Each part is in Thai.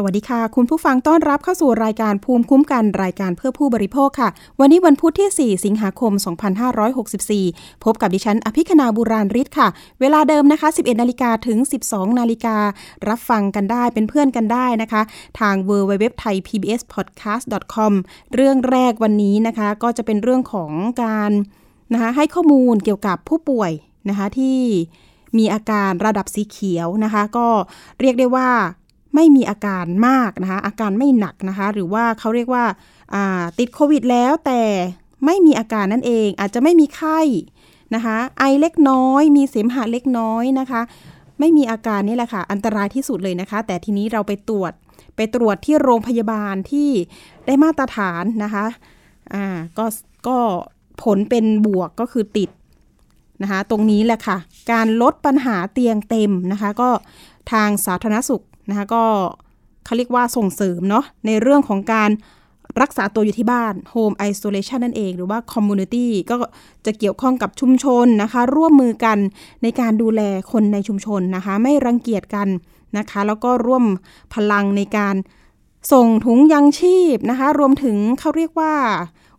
สวัสดีค่ะ คุณผู้ฟังต้อนรับเข้าสู่รายการภูมิคุ้มกันรายการเพื่อผู้บริโภคค่ะ วันนี้วันพุธที่ 4 สิงหาคม 2564 พบกับดิฉัน อภิคณาบุราริศค่ะ เวลาเดิมนะคะ 11 นาฬิกาถึง 12 นาฬิการับฟังกันได้เป็นเพื่อนกันได้นะคะ ทาง w w w t h a i p b s p o d c a s t com เรื่องแรกวันนี้นะคะ ก็จะเป็นเรื่องของการนะคะให้ข้อมูลเกี่ยวกับผู้ป่วยนะคะที่มีอาการระดับสีเขียวนะคะ ก็เรียกได้ว่า ไม่มีอาการมากนะคะอาการไม่หนักนะคะ หรือว่าเขาเรียกว่าติดโควิดแล้วแต่ไม่มีอาการนั่นเอง อาจจะไม่มีไข้นะคะไอเล็กน้อย มีเสมหะเล็กน้อยนะคะ ไม่มีอาการนี่แหละค่ะ อันตรายที่สุดเลยนะคะ แต่ทีนี้เราไปตรวจไปตรวจที่โรงพยาบาลที่ได้มาตรฐานนะคะอ่าก็ก็ผลเป็นบวกก็คือติดนะคะ ตรงนี้แหละค่ะ การลดปัญหาเตียงเต็มนะคะ ก็ทางสาธารณสุข นะคะก็เขาเรียกว่าส่งเสริมเนาะในเรื่องของการรักษาตัวอยู่ที่บ้าน Home Isolation นั่นเอง หรือว่า Community ก็จะเกี่ยวข้องกับชุมชนนะคะ ร่วมมือกันในการดูแลคนในชุมชนนะคะ ไม่รังเกียจกันนะคะ แล้วก็ร่วมพลังในการส่งถุงยังชีพนะคะ รวมถึงเขาเรียกว่า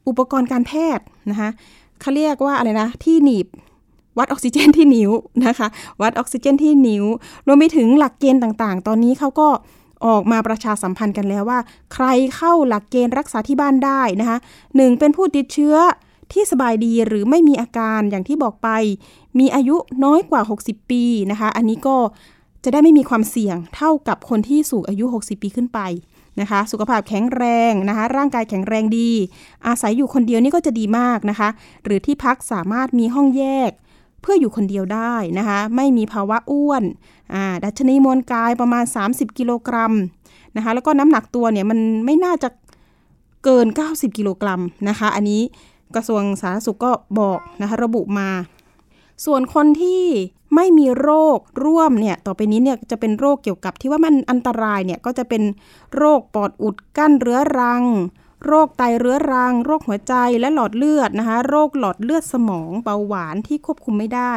อุปกรณ์การแพทย์นะคะเขาเรียกว่าอะไรนะ ที่หนีบ วัดออกซิเจนที่นิ้วนะคะ วัดออกซิเจนที่นิ้ว รวมไปถึงหลักเกณฑ์ต่างๆ ตอนนี้เขาก็ออกมาประชาสัมพันธ์กันแล้วว่า ใครเข้าหลักเกณฑ์รักษาที่บ้านได้นะคะหนึ่งเป็นผู้ติดเชื้อที่สบายดีหรือไม่มีอาการอย่างที่บอกไป มีอายุน้อยกว่า 60 ปีนะคะ อันนี้ก็จะได้ไม่มีความเสี่ยงเท่ากับคนที่สูงอายุ 60 ปีขึ้นไปนะคะ สุขภาพแข็งแรงนะคะ ร่างกายแข็งแรงดี อาศัยอยู่คนเดียวนี่ก็จะดีมากนะคะ หรือที่พักสามารถมีห้องแยก เพื่ออยู่คนเดียวได้นะคะ ไม่มีภาวะอ้วนดัชนีมวลกายประมาณ 30 กิโลกรัมนะคะ แล้วก็น้ำหนักตัวเนี่ยมันไม่น่าจะเกิน 90 กิโลกรัมนะคะ อันนี้กระทรวงสาธารณสุขก็บอกนะคะระบุมา ส่วนคนที่ไม่มีโรคร่วมเนี่ยต่อไปนี้เนี่ยจะเป็นโรคเกี่ยวกับที่ว่ามันอันตรายเนี่ยก็จะเป็นโรคปอดอุดกั้นเรื้อรัง โรคไตเรื้อรัง โรคหัวใจและหลอดเลือดนะคะ โรคหลอดเลือดสมองเบาหวานที่ควบคุมไม่ได้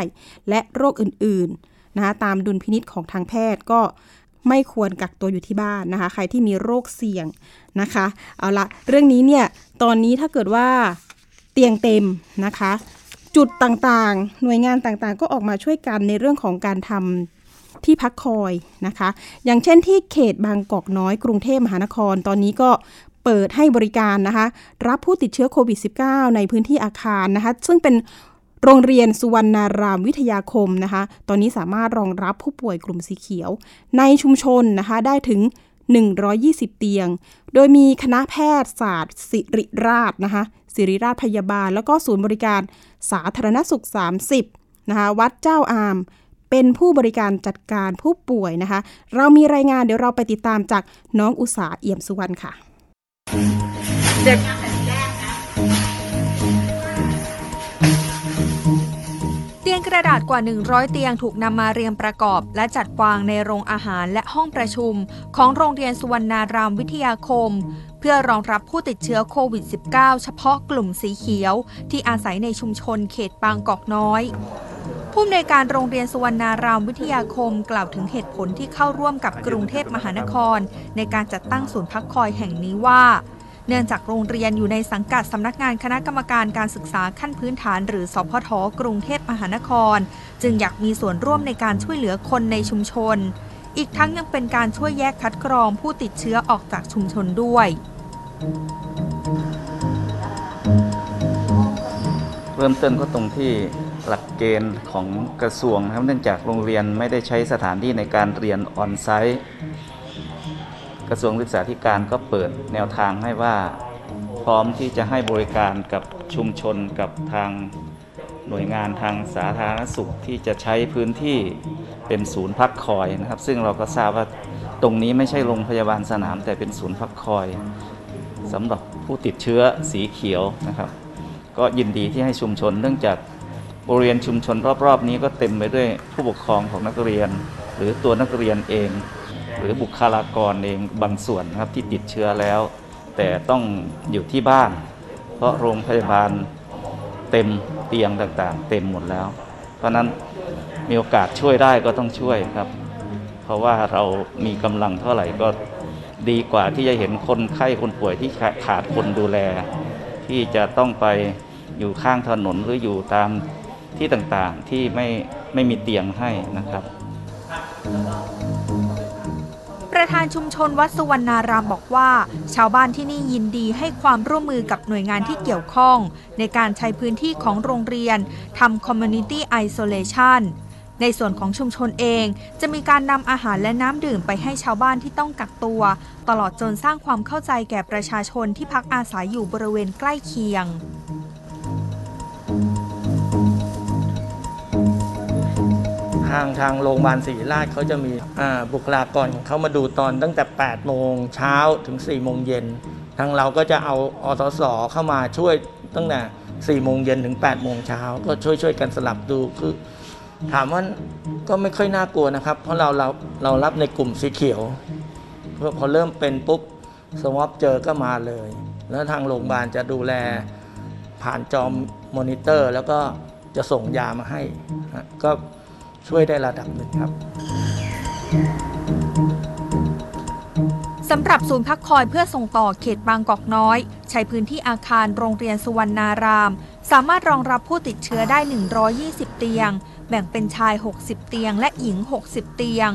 และโรคอื่นๆนะคะตามดุลพินิษของทางแพทย์ก็ไม่ควรกักตัวอยู่ที่บ้านนะคะ ใครที่มีโรคเสี่ยงนะคะ เอาละเรื่องนี้เนี่ยตอนนี้ถ้าเกิดว่าเตียงเต็มนะคะ จุดต่างๆ หน่วยงานต่างๆ ก็ออกมาช่วยกันในเรื่องของการทำที่พักคอยนะคะ อย่างเช่นที่เขตบางกอกน้อยกรุงเทพมหานคร ตอนนี้ก็ เปิดให้บริการนะคะ รับผู้ติดเชื้อโควิด -19 ในพื้นที่อาคารนะคะ ซึ่งเป็นโรงเรียนสุวรรณารามวิทยาคมนะคะ ตอนนี้สามารถรองรับผู้ป่วยกลุ่มสีเขียว ในชุมชนนะคะได้ถึง 120 เตียง โดยมีคณะแพทยศาสตร์ศิริราชนะคะศิริราชพยาบาล แล้วก็ศูนย์บริการสาธารณสุข 30นะคะวัดเจ้าอาม เป็นผู้บริการจัดการผู้ป่วยนะคะ เรามีรายงานเดี๋ยวเราไปติดตามจากน้องอุสาเอี่ยมสุวรรณค่ะ เด็กเตียงกระดาษกว่า 100 เตียงถูกนำมาเรียงประกอบ และจัดวางในโรงอาหารและห้องประชุม ของโรงเรียนสุวรรณารามวิทยาคม เพื่อรองรับผู้ติดเชื้อโควิด -19 เฉพาะกลุ่มสีเขียว ที่อาศัยในชุมชนเขตบางกอกน้อยผู้อำนวยการโรงเรียนสุวรรณารามวิทยาคมกล่าวถึงเหตุผลที่เข้าร่วมกับกรุงเทพมหานคร ในการจัดตั้งศูนย์พักคอยแห่งนี้ว่า เนื่องจากโรงเรียนอยู่ในสังกัดสำนักงานคณะกรรมการการศึกษาขั้นพื้นฐาน หรือสพทกรุงเทพมหานคร จึงอยากมีส่วนร่วมในการช่วยเหลือคนในชุมชน อีกทั้งยังเป็นการช่วยแยกคัดกรองผู้ติดเชื้อออกจากชุมชนด้วยเริ่มต้นก็ตรงที่หลักเกณฑ์ของกระทรวงนะครับเนื่องจากโรงเรียนไม่ได้ใช้สถานที่ในการเรียนออนไซต์ กระทรวงศึกษาธิการก็เปิดแนวทางให้ว่าพร้อมที่จะให้บริการกับชุมชนกับทางหน่วยงานทางสาธารณสุขที่จะใช้พื้นที่เป็นศูนย์พักคอยนะครับ ซึ่งเราก็ทราบว่าตรงนี้ไม่ใช่โรงพยาบาลสนาม แต่เป็นศูนย์พักคอยสำหรับผู้ติดเชื้อสีเขียวนะครับ ก็ยินดีที่ให้ชุมชน เนื่องจากบริเวณชุมชนรอบๆ นี้ก็เต็มไปด้วยผู้ปกครองของนักเรียน หรือตัวนักเรียนเอง หรือบุคลากรเองบางส่วนนะครับที่ติดเชื้อแล้ว แต่ต้องอยู่ที่บ้าน เพราะโรงพยาบาลเต็มเตียงต่างๆ เต็มหมดแล้ว เพราะนั้นมีโอกาสช่วยได้ก็ต้องช่วยครับ เพราะว่าเรามีกำลังเท่าไหร่ก็ดีกว่าที่จะเห็นคนไข้คนป่วยที่ขาดคนดูแล ที่จะต้องไปอยู่ข้างถนนหรืออยู่ตามที่ต่างๆที่ไม่ไม่มีเตียงให้นะครับ ประธานชุมชนวัดสุวรรณารามบอกว่า ชาวบ้านที่นี่ยินดีให้ความร่วมมือกับหน่วยงานที่เกี่ยวข้อง ในการใช้พื้นที่ของโรงเรียนทำ community isolation ในส่วนของชุมชนเองจะมีการนำอาหารและน้ำดื่มไปให้ชาวบ้านที่ต้องกักตัว ตลอดจนสร้างความเข้าใจแก่ประชาชนที่พักอาศัยอยู่บริเวณใกล้เคียง ทางทางโรงพยาบาลศรีราชเขาจะมีบุคลากรเขามาดูตอนตั้งแต่ 8 โมงเช้าถึง 4 โมงเย็น ทางเราก็จะเอาอสสเข้ามาช่วยตั้งแต่ 4 โมงเย็นถึง 8 โมงเช้าก็ช่วยช่วยกันสลับดูคือถามว่าก็ไม่ค่อยน่ากลัวนะครับ เพราะเราเราเรารับในกลุ่มสีเขียวเพื่อพอเริ่มเป็นปุ๊บสวอปเจอก็มาเลย แล้วทางโรงพยาบาลจะดูแลผ่านจอมมอนิเตอร์ แล้วก็จะส่งยามาให้ก็ ช่วยได้ระดับหนึ่งครับสำหรับศูนย์พักคอยเพื่อส่งต่อเขตบางกอกน้อย ใช้พื้นที่อาคารโรงเรียนสุวรรณาราม สามารถรองรับผู้ติดเชื้อได้ 120 เตียง แบ่งเป็นชาย 60 เตียงและหญิง 60 เตียง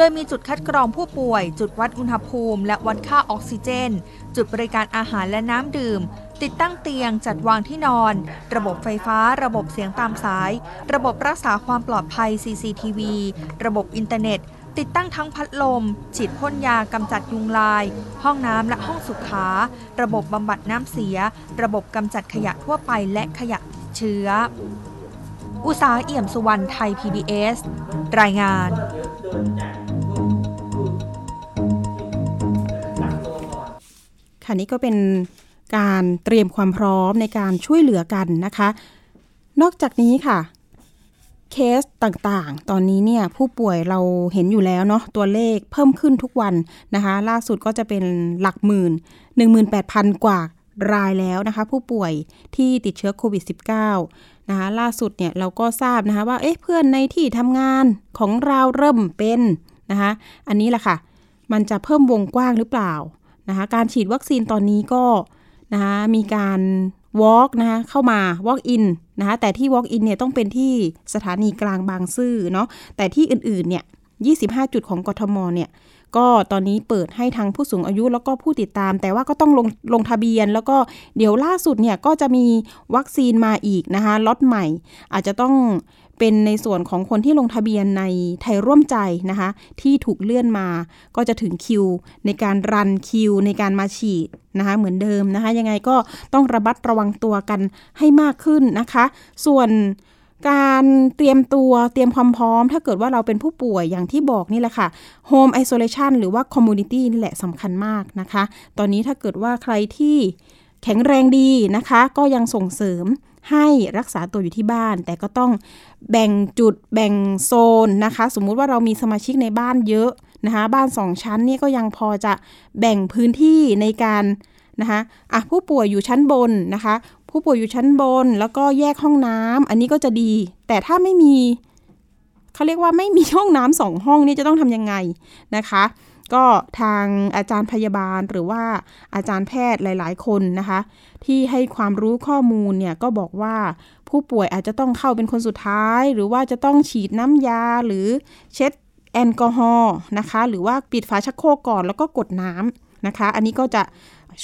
โดยมีจุดคัดกรองผู้ป่วย จุดวัดอุณหภูมิ และวัดค่าออกซิเจน จุดบริการอาหารและน้ำดื่ม ติดตั้งเตียง จัดวางที่นอน ระบบไฟฟ้า ระบบเสียงตามสาย ระบบรักษาความปลอดภัย CCTV ระบบอินเทอร์เน็ต ติดตั้งทั้งพัดลม ฉีดพ่นยากำจัดยุงลาย ห้องน้ำและห้องสุขา ระบบบำบัดน้ำเสีย ระบบกำจัดขยะทั่วไปและขยะเชื้อ อุตสาเอี่ยมสุวรรณไทย PBS รายงาน ค่ะนี่ก็เป็นการเตรียมความพร้อมในการช่วยเหลือกันนะคะ นอกจากนี้ค่ะเคสต่างๆ ตอนนี้เนี่ยผู้ป่วยเราเห็นอยู่แล้วเนาะตัวเลขเพิ่มขึ้นทุกวันนะคะ ล่าสุดก็จะเป็นหลักหมื่น 18,000 กว่ารายแล้วนะคะ ผู้ป่วยที่ติดเชื้อโควิด -19 นะคะล่าสุดเนี่ยเราก็ทราบนะคะว่าเอ๊ะเพื่อนในที่ทำงานของเราเริ่มเป็นนะคะ อันนี้แหละค่ะ มันจะเพิ่มวงกว้างหรือเปล่า นะคะการฉีดวัคซีนตอนนี้ก็นะคะมีการ walk นะคะเข้ามา walk in นะคะแต่ที่ walk in เนี่ยต้องเป็นที่สถานีกลางบางซื่อเนาะแต่ที่อื่นๆเนี่ย 25 จุดของกทมเนี่ยก็ตอนนี้เปิดให้ทางผู้สูงอายุแล้วก็ผู้ติดตาม แต่ว่าก็ต้องลงลงทะเบียน แล้วก็เดี๋ยวล่าสุดเนี่ยก็จะมีวัคซีนมาอีกนะคะล็อตใหม่ อาจจะต้อง เป็นในส่วนของคนที่ลงทะเบียนในไทยร่วมใจนะคะ ที่ถูกเลื่อนมา ก็จะถึงคิว ในการรันคิว ในการมาฉีดนะคะ เหมือนเดิมนะคะ ยังไงก็ต้องระบัดระวังตัวกันให้มากขึ้นนะคะ ส่วนการเตรียมตัวเตรียมความพร้อม ถ้าเกิดว่าเราเป็นผู้ป่วยอย่างที่บอกนี่แหละค่ะ Home Isolation หรือว่า Community นี่แหละสำคัญมากนะคะ ตอนนี้ถ้าเกิดว่าใครที่แข็งแรงดีนะคะ ก็ยังส่งเสริม ให้รักษาตัวอยู่ที่บ้าน แต่ก็ต้องแบ่งจุดแบ่งโซนนะคะ สมมุติว่าเรามีสมาชิกในบ้านเยอะนะคะบ้านสองชั้นนี่ก็ยังพอจะแบ่งพื้นที่ในการนะคะอะผู้ป่วยอยู่ชั้นบนนะคะ ผู้ป่วยอยู่ชั้นบนแล้วก็แยกห้องน้ำอันนี้ก็จะดี แต่ถ้าไม่มีเขาเรียกว่าไม่มีห้องน้ำสองห้องนี่จะต้องทำยังไงนะคะ ก็ทางอาจารย์พยาบาลหรือว่าอาจารย์แพทย์หลาย ๆ คนนะคะ ที่ให้ความรู้ข้อมูลเนี่ยก็บอกว่าผู้ป่วยอาจจะต้องเข้าเป็นคนสุดท้าย หรือว่าจะต้องฉีดน้ำยาหรือเช็ดแอลกอฮอล์นะคะ หรือว่าปิดฝาชักโครกก่อนแล้วก็กดน้ำนะคะ อันนี้ก็จะ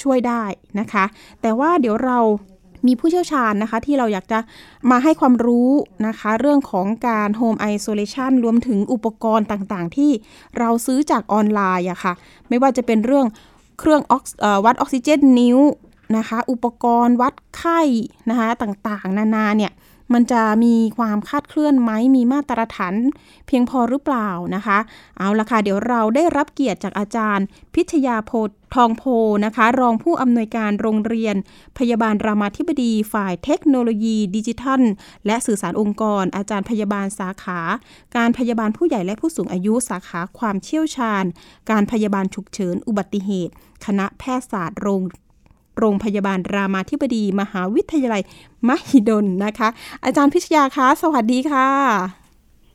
ช่วยได้นะคะ แต่ว่าเดี๋ยวเรา มีผู้เชี่ยวชาญนะคะ ที่เราอยากจะมาให้ความรู้นะคะ เรื่องของการ Home Isolation รวมถึงอุปกรณ์ต่างๆ ที่เราซื้อจากออนไลน์อะค่ะ ไม่ว่าจะเป็นเรื่องเครื่องออกเออวัดออกซิเจนนิ้วนะคะ อุปกรณ์วัดไข้นะคะต่างๆ นานาเนี่ย มันจะมีความคาดเคลื่อนไหมมีมาตรฐานเพียงพอหรือเปล่านะคะ เอาละค่ะเดี๋ยวเราได้รับเกียรติจากอาจารย์ พิทยาโพทองโพนะคะ รองผู้อำนวยการโรงเรียน พยาบาลรามาธิบดีฝ่ายเทคโนโลยีดิจิทัล และสื่อสารองค์กร อาจารย์พยาบาลสาขา การพยาบาลผู้ใหญ่และผู้สูงอายุสาขาความเชี่ยวชาญ การพยาบาลฉุกเฉินอุบัติเหตุ คณะแพทยศาสตร์โรง โรงพยาบาลรามาธิบดี มหาวิทยาลัยมหิดลนะคะ อาจารย์พิชยาคะ สวัสดีค่ะ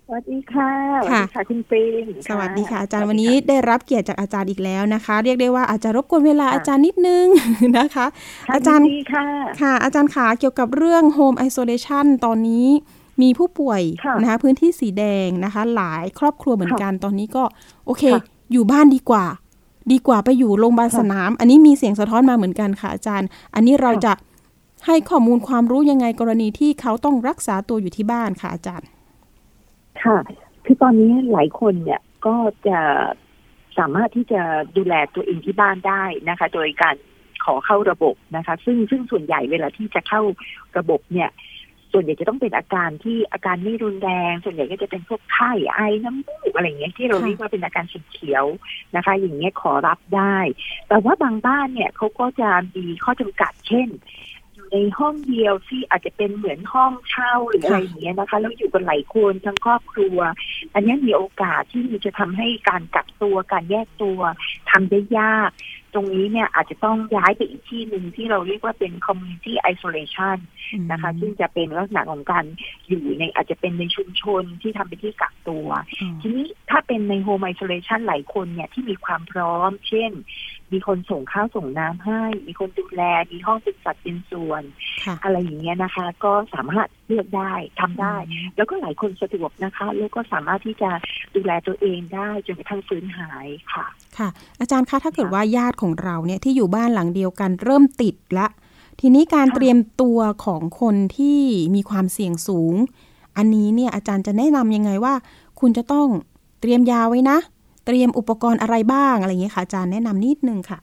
สวัสดีค่ะสวัสดีค่ะคุณปรีนสวัสดีค่ะ อาจารย์วันนี้ได้รับเกียรติจากอาจารย์อีกแล้วนะคะ เรียกได้ว่าอาจจะรบกวนเวลาอาจารย์นิดนึงนะคะ อาจารย์ค่ะค่ะ อาจารย์ขาเกี่ยวกับเรื่อง Home Isolation ตอนนี้มีผู้ป่วยนะคะ พื้นที่สีแดงนะคะ หลายครอบครัวเหมือนกันตอนนี้ก็ โอเค อยู่บ้านดีกว่า ดีกว่าไปอยู่โรงพยาบาลสนาม อันนี้มีเสียงสะท้อนมาเหมือนกันค่ะอาจารย์ อันนี้เราจะให้ข้อมูลความรู้ยังไงกรณีที่เขาต้องรักษาตัวอยู่ที่บ้านค่ะอาจารย์ ค่ะ คือตอนนี้หลายคนเนี่ยก็จะสามารถที่จะดูแลตัวเองที่บ้านได้นะคะ โดยการขอเข้าระบบนะคะ ซึ่งซึ่งส่วนใหญ่เวลาที่จะเข้าระบบเนี่ย ส่วนใหญ่จะต้องเป็นอาการที่อาการไม่รุนแรง ส่วนใหญ่ก็จะเป็นพวกไข้ไอน้ำมูกอะไรเงี้ยที่เราเรียกว่าเป็นอาการสีเขียวนะคะ อย่างเงี้ยขอรับได้ แต่ว่าบางบ้านเนี่ยเขาก็จะมีข้อจำกัดเช่นอยู่ในห้องเดียวที่อาจจะเป็นเหมือนห้องเช่าหรืออะไรอย่างเงี้ยนะคะแล้วอยู่กันหลายคนทั้งครอบครัว อันนี้มีโอกาสที่จะทำให้การกักตัวการแยกตัวทำได้ยาก ตรงนี้เนี่ยอาจจะต้องย้ายไปอีกที่หนึ่งที่เราเรียกว่าเป็น community isolation นะคะ ซึ่งจะเป็นลักษณะของการอยู่ในอาจจะเป็นในชุมชนที่ทำเป็นที่กักตัว ทีนี้ถ้าเป็นใน home isolation หลายคนเนี่ยที่มีความพร้อม เช่น มีคนส่งข้าวส่งน้ำให้ มีคนดูแล มีห้องเป็นสัดเป็นส่วน อะไรอย่างเงี้ยนะคะ ก็สามารถเลือกได้ทำได้ แล้วก็หลายคนสะดวกนะคะ แล้วก็สามารถที่จะดูแลตัวเองได้จนกระทั่งฟื้นหายค่ะ ค่ะ อาจารย์คะถ้าเกิดว่าญาติของเราเนี่ยที่อยู่บ้านหลังเดียวกันเริ่มติดละ ทีนี้การเตรียมตัวของคนที่มีความเสี่ยงสูง อันนี้เนี่ยอาจารย์จะแนะนํำยังไงว่า คุณจะต้องเตรียมยาไว้นะ เตรียมอุปกรณ์อะไรบ้างอะไรเงี้ยค่ะอาจารย์แนะนำนิดนึงค่ะ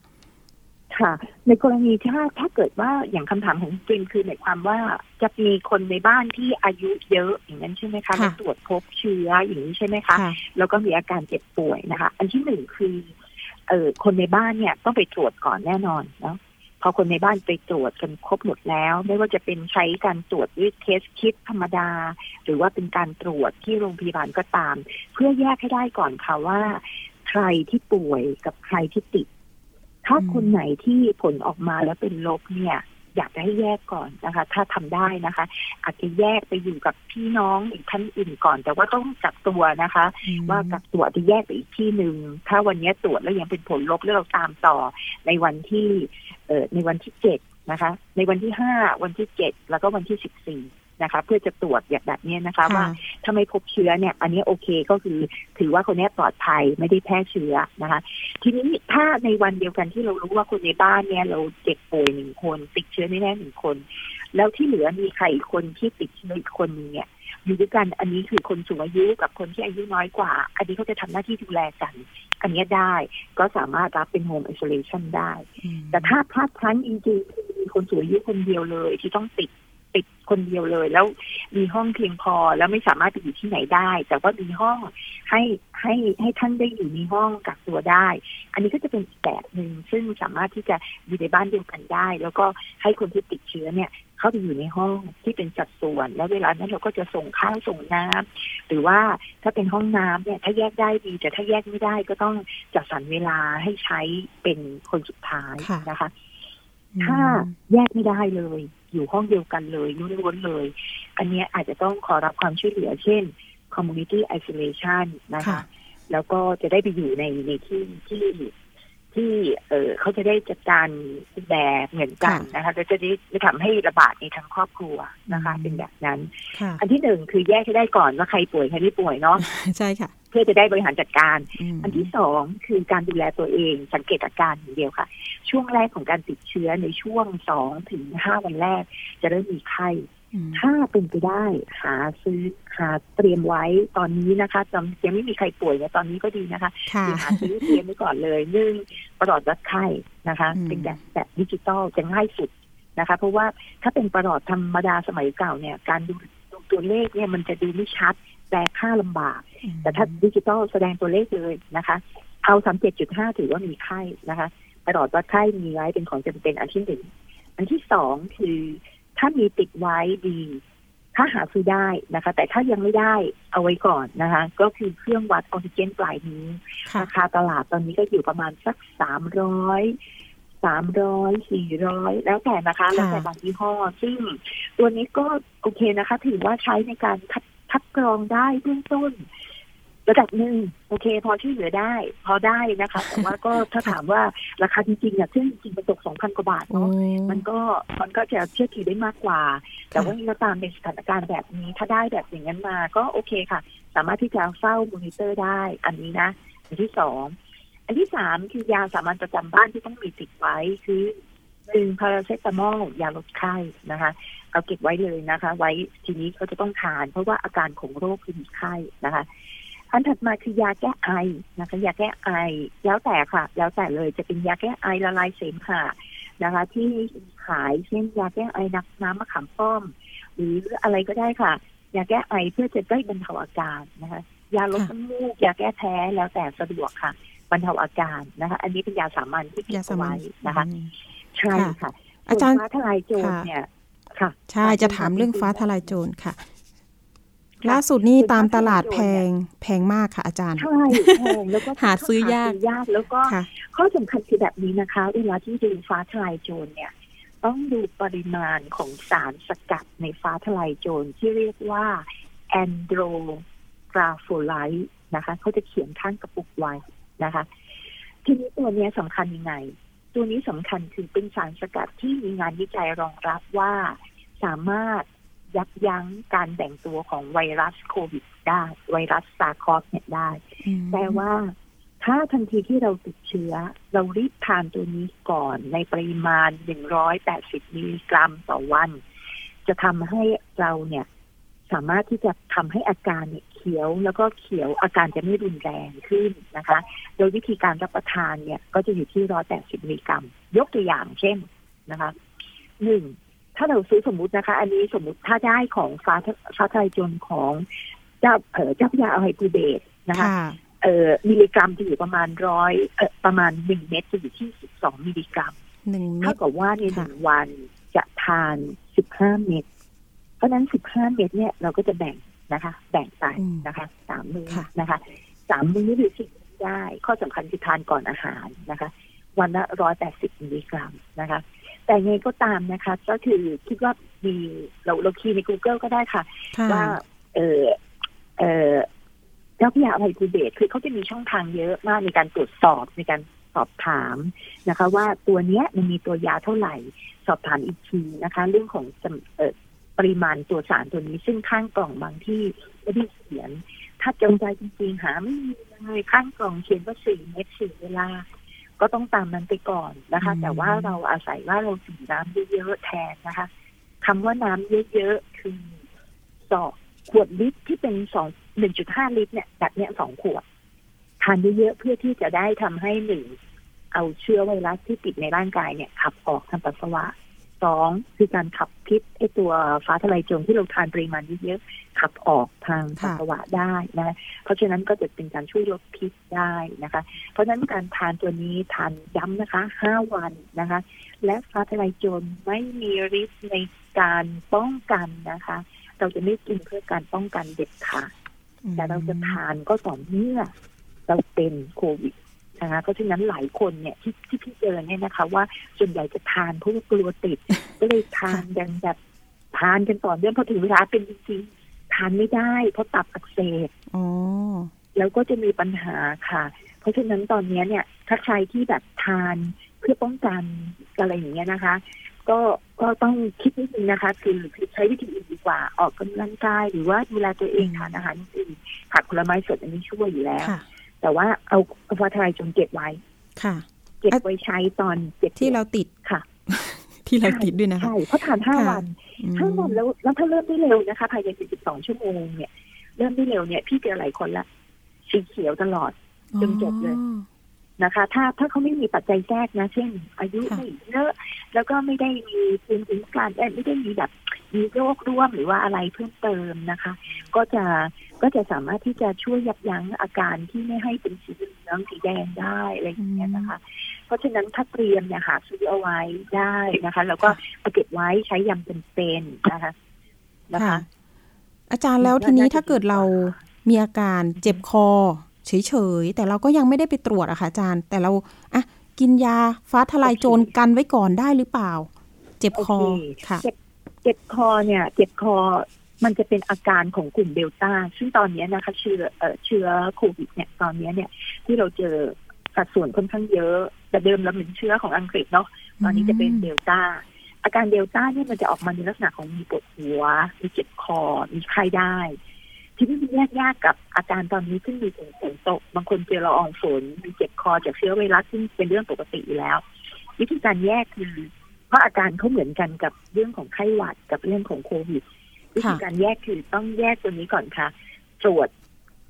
ค่ะ ในกรณีถ้าถ้าเกิดว่าอย่างคำถามของจริงคือหมายความว่าจะมีคนในบ้านที่อายุเยอะอย่างนั้นใช่ไหมคะแล้วตรวจพบเชื้ออย่างนี้ใช่ไหมคะ แล้วก็มีอาการเจ็บป่วยนะคะ อันที่หนึ่งคือ เออคนในบ้านเนี่ยต้องไปตรวจก่อนแน่นอนเนาะพอคนในบ้านไปตรวจกันครบหมดแล้ว ไม่ว่าจะเป็นใช้การตรวจด้วยเทสคิดธรรมดา หรือว่าเป็นการตรวจที่โรงพยาบาลก็ตาม เพื่อแยกให้ได้ก่อนค่ะว่า ใครที่ป่วยกับใครที่ติด ถ้าคนไหนที่ผลออกมาแล้วเป็นลบเนี่ย อยากจะให้แยกก่อนนะคะ ถ้าทำได้นะคะ อาจจะแยกไปอยู่กับพี่น้องอีกท่านอื่นก่อน แต่ว่าต้องกักตัวนะคะ ว่ากักตัวจะแยกไปอีกที่หนึ่งถ้าวันนี้ตรวจแล้วยังเป็นผลลบแล้วเราตามต่อในวันที่เอ่อในวันที่เจ็ดนะคะ ในวันที่ห้าวันที่เจ็ดแล้วก็วันที่สิบสี่ นะคะเพื่อจะตรวจอย่างแบบนี้นะคะ ว่าถ้าไม่พบเชื้อเนี่ย อันนี้โอเคก็คือถือว่าคนนี้ปลอดภัยไม่ได้แพร่เชื้อนะคะ ทีนี้ถ้าในวันเดียวกันที่เรารู้ว่าคนในบ้านเนี่ย เราเจ็บป่วยหนึ่งคน ติดเชื้อแน่หนึ่งคน แล้วที่เหลือมีใครคนที่ติดเชื้ออีกคนเนี่ยอยู่ด้วยกันอันนี้คือคนสูงอายุกับคนที่อายุน้อยกว่า อันนี้เขาจะทำหน้าที่ดูแลกัน อันนี้ได้ก็สามารถรับเป็นโฮมไอโซเลชันได้ แต่ถ้าพลาดพลั้งจริงๆมีคนสูงอายุคนเดียวเลยที่ต้องติด ติดคนเดียวเลย แล้วมีห้องเพียงพอแล้วไม่สามารถไปอยู่ที่ไหนได้ แต่ว่ามีห้องให้ให้ให้ท่านได้อยู่ในห้องกักตัวได้ อันนี้ก็จะเป็นแบบหนึ่งซึ่งสามารถที่จะอยู่ในบ้านเดียวกันได้ แล้วก็ให้คนที่ติดเชื้อเนี่ยเข้าไปอยู่ในห้องที่เป็นจัดส่วน แล้วเวลานั้นเราก็จะส่งข้าวส่งน้ำหรือว่าถ้าเป็นห้องน้ำเนี่ยถ้าแยกได้ดี แต่ถ้าแยกไม่ได้ก็ต้องจัดสรรเวลาให้ใช้เป็นคนสุดท้ายนะคะ ถ้าแยกไม่ได้เลย อยู่ห้องเดียวกันเลยล้วนเลย อันนี้อาจจะต้องขอรับความช่วยเหลือ เช่น community isolation นะคะ แล้วก็จะได้ไปอยู่ในในที่ที่ ที่เออเขาจะได้จัดการแบบเหมือนกันนะคะจะจะได้ทำให้ระบาดในทั้งครอบครัวนะคะ เป็นแบบนั้น อันที่หนึ่งคือแยกให้ได้ก่อนว่าใครป่วยใครไม่ป่วยเนาะใช่ค่ะ เพื่อจะได้บริหารจัดการ อันที่สองคือการดูแลตัวเองสังเกตอาการอย่างเดียวค่ะ ช่วงแรกของการติดเชื้อในช่วงสองถึงห้าวันแรก จะเริ่มมีไข้ ถ้าเป็นไปได้หาซื้อหาเตรียมไว้ตอนนี้นะคะจำยังไม่มีใครป่วยเนี่ยตอนนี้ก็ดีนะคะหาซื้อเตรียมไว้ก่อนเลยนึ่งประหลอดวัดไข้นะคะ เป็นแบบแบบดิจิตอลจะง่ายสุดนะคะ เพราะว่าถ้าเป็นประหลอดธรรมดาสมัยเก่าเนี่ย การดูตัวเลขเนี่ยมันจะดูไม่ชัดแปลค่าลำบาก แต่ถ้าดิจิตอลแสดงตัวเลขเลยนะคะเอาสามเจ็ดจุดห้าถือว่ามีไข้นะคะตลอดวัดไข้มีไว้เป็นของจำเป็นอันที่หนึ่งอันที่สองคือ ถ้ามีติดไว้ดี ถ้าหาซื้อได้นะคะ แต่ถ้ายังไม่ได้เอาไว้ก่อนนะคะ ก็คือเครื่องวัดออกซิเจนปลายนิ้วราคาตลาดตอนนี้ก็อยู่ประมาณสักสามร้อยสามร้อยสี่ร้อยแล้วแต่นะคะ แล้วแต่บางยี่ห้อ ซึ่งตัวนี้ก็โอเคนะคะ ถือว่าใช้ในการคัดคัดกรองได้เบื้องต้น ระดับหนึ่งโอเค พอช่วยเหลือได้ พอได้นะคะ แต่ว่าก็ถ้าถามว่าราคาจริงๆเนี่ยซึ่งจริงมันตกสองพันกว่าบาทเนาะมันก็มันก็จะเชื่อถือได้มากกว่า แต่ว่าก็ตามในสถานการณ์แบบนี้ถ้าได้แบบอย่างนั้นมาก็โอเคค่ะ สามารถที่จะเฝ้ามอนิเตอร์ได้ อันนี้นะอันที่สองอันที่สามคือยาสามัญประจำบ้านที่ต้องมีติดไว้คือหนึ่งพาราเซตามอลยาลดไข้นะคะ เอาเก็บไว้เลยนะคะ ไว้ทีนี้เขาจะต้องทาน เพราะว่าอาการของโรคคือมีไข้นะคะ อันถัดมาคือยาแก้ไอนะคะยาแก้ไอ แล้วแต่ค่ะ แล้วแต่เลยจะเป็นยาแก้ไอละลายเสมหะนะคะ ที่ขายเช่นยาแก้ไอนักน้ำมะขามป้อม หรืออะไรก็ได้ค่ะ ยาแก้ไอเพื่อจะได้บรรเทาอาการนะคะยาลดน้ำมูกยาแก้แพ้แล้วแต่สะดวกค่ะบรรเทาอาการนะคะ อันนี้เป็นยาสามัญที่เก็บไว้นะคะใช่ค่ะ อาจารย์ฟ้าทลายโจรเนี่ยค่ะ ใช่จะถามเรื่องฟ้าทลายโจรค่ะ ล่าสุดนี่ตามตลาดแพงแพงมากค่ะอาจารย์ ใช่แพงแล้วก็หาซื้อยากยากแล้วก็ข้อสำคัญคือแบบนี้นะคะเวลาที่ดูฟ้าทลายโจรเนี่ย ต้องดูปริมาณของสารสกัดในฟ้าทลายโจรที่เรียกว่าแอนโดรกราโฟไลท์นะคะเขาจะเขียนข้างกระปุกไว้นะคะ ทีนี้ตัวนี้สำคัญยังไง ตัวนี้สำคัญคือเป็นสารสกัดที่มีงานวิจัยรองรับว่าสามารถ ยับยั้งการแบ่งตัวของไวรัสโควิดได้ ไวรัส SARS-CoV เนี่ยได้ แต่ว่าถ้าทันทีที่เราติดเชื้อ เรารีบทานตัวนี้ก่อนในปริมาณ 180 มิลลิกรัมต่อวัน จะทำให้เราเนี่ยสามารถที่จะทำให้อาการเนี่ยเขียวแล้วก็เขียวอาการจะไม่รุนแรงขึ้นนะคะ โดยวิธีการรับประทานเนี่ย ก็จะอยู่ที่180มิลลิกรัม ยกตัวอย่างเช่นนะคะหนึ่ง ถ้าเราซื้อสมมุตินะคะ อันนี้สมมุติถ้าได้ของฟ้าฟ้าทะลายโจรของเจ้าเออเจ้าพระยาอภัยภูเบศรนะคะเออมิลลิกรัมจะอยู่ประมาณร้อยเออประมาณหนึ่งเม็ดจะอยู่ที่สิบสองมิลลิกรัมหนึ่งเท่ากับว่าในหนึ่งวันจะทานสิบห้าเม็ดเพราะนั้นสิบห้าเม็ดเนี่ยเราก็จะแบ่งนะคะ แบ่งไปนะคะสามมื้อนะคะสามมื้อหรือสิบได้ ข้อสำคัญคือทานก่อนอาหารนะคะ วันละร้อยแปดสิบมิลลิกรัมนะคะ แต่ไงก็ตามนะคะ ก็คือคิดว่ามีเราเราคีย์ใน Google ก็ได้ค่ะ ว่า เออเออเจ้าพยาอภัยภูเบศคือเขาจะมีช่องทางเยอะมากในการตรวจสอบในการสอบถามนะคะ ว่าตัวเนี้ยมันมีตัวยาเท่าไหร่ สอบถามอีกทีนะคะ เรื่องของเออปริมาณตัวสารตัวนี้ซึ่งข้างกล่องบางที่ไม่ได้เขียน ถ้าจงใจจริงๆ หาไม่มีเลยข้างกล่องเขียนว่าสี่เม็ดสี่เวลา ก็ต้องตามนั้นไปก่อนนะคะ แต่ว่าเราอาศัยว่าเราดื่มน้ำเยอะๆแทนนะคะคำว่าน้ำเยอะๆคือสองขวดลิตรที่เป็นสองหนึ่งจุดห้าลิตรเนี่ยแบบเนี้ยสองขวดทานเยอะๆเพื่อที่จะได้ทำให้หนึ่งเอาเชื้อไวรัสที่ติดในร่างกายเนี่ยขับออกทางปัสสาวะ สองคือการขับพิษไอตัวฟ้าทลายโจรที่เราทานปริมาณเยอะๆขับออกทางปัสสาวะได้นะเพราะฉะนั้นก็จะเป็นการช่วยลดพิษได้นะคะ เพราะฉะนั้นการทานตัวนี้ทานย้ำนะคะห้าวันนะคะ และฟ้าทลายโจรไม่มีฤทธิ์ในการป้องกันนะคะ เราจะไม่กินเพื่อการป้องกันเด็ดขาดแต่เราจะทานก็ต่อเมื่อเราเป็นโควิด นะคะเพราะฉะนั้นหลายคนเนี่ยที่ที่พี่เจอเนี่ยนะคะ ว่าส่วนใหญ่จะทานเพราะว่ากลัวติดก็เลยทานกันแบบทานกันต่อเนื่องพอถึงเวลาเป็นจริงๆทานไม่ได้ เพราะตับอักเสบแล้วก็จะมีปัญหาค่ะ เพราะฉะนั้นตอนนี้เนี่ย ถ้าใครที่แบบทานเพื่อป้องกันอะไรอย่างเงี้ยนะคะ ก็ก็ต้องคิดนิดนึงนะคะ คือใช้วิธีอื่นดีกว่าออกกำลังกายหรือว่าดูแลตัวเองทานอาหารอื่นผักผลไม้สดอันนี้ช่วยอยู่แล้ว แต่ว่าเอาฟ้าทลายจนเก็บไว้ ค่ะ เก็บไว้ใช้ตอนเจ็บที่เราติดค่ะ ที่เราติดด้วยนะคะใช่เพราะทานห้าวันห้าวันแล้วแล้วถ้าเริ่มได้เร็วนะคะ ภายในสิบสองชั่วโมงเนี่ย เริ่มได้เร็วเนี่ย พี่เจอหลายคนละสีเขียวตลอดจนจบเลย นะคะ ถ้าถ้าเขาไม่มีปัจจัยแทรกนะ เช่น อายุไม่เยอะ แล้วก็ไม่ได้มีภูมิคุ้มกันไม่ได้มีแบบมีโรคร่วมหรือว่าอะไรเพิ่มเติมนะคะ ก็จะก็จะสามารถที่จะช่วยยับยั้งอาการที่ไม่ให้เป็นสีเหลืองสีแดงได้อะไรอย่างเงี้ยนะคะ เพราะฉะนั้นถ้าเตรียมเนี่ยหาซื้อเอาไว้ได้นะคะ แล้วก็เอาเก็บไว้ใช้ยำเป็นๆนะคะนะคะ อาจารย์แล้วทีนี้ถ้าเกิดเรามีอาการเจ็บคอ เฉยๆ แต่เราก็ยังไม่ได้ไปตรวจอะค่ะอาจารย์ แต่เราอะกินยาฟ้าทลายโจรกันไว้ก่อนได้หรือเปล่า เจ็บคอค่ะ เจ็บคอเนี่ย เจ็บคอมันจะเป็นอาการของกลุ่มเดลต้า ซึ่งตอนนี้นะคะ เชื้อเชื้อโควิดเนี่ยตอนนี้เนี่ย ที่เราเจอสัดส่วนค่อนข้างเยอะ แต่เดิมเราเป็นเชื้อของอังกฤษเนาะตอนนี้จะเป็นเดลต้า อาการเดลต้าเนี่ยมันจะออกมาในลักษณะของมีปวดหัว มีเจ็บคอ มีไข้ได้ ที่นี่มันแยกยากกับอาการตอนนี้ซึ่งมีฝนตก บางคนเจอละอองฝนมีเจ็บคอจากเชื้อไวรัสซึ่งเป็นเรื่องปกติอยู่แล้ว วิธีการแยกคือเพราะอาการเขาเหมือนกันกับเรื่องของไข้หวัดกับเรื่องของโควิดวิธีการแยกคือต้องแยกตัวนี้ก่อนค่ะ ตรวจ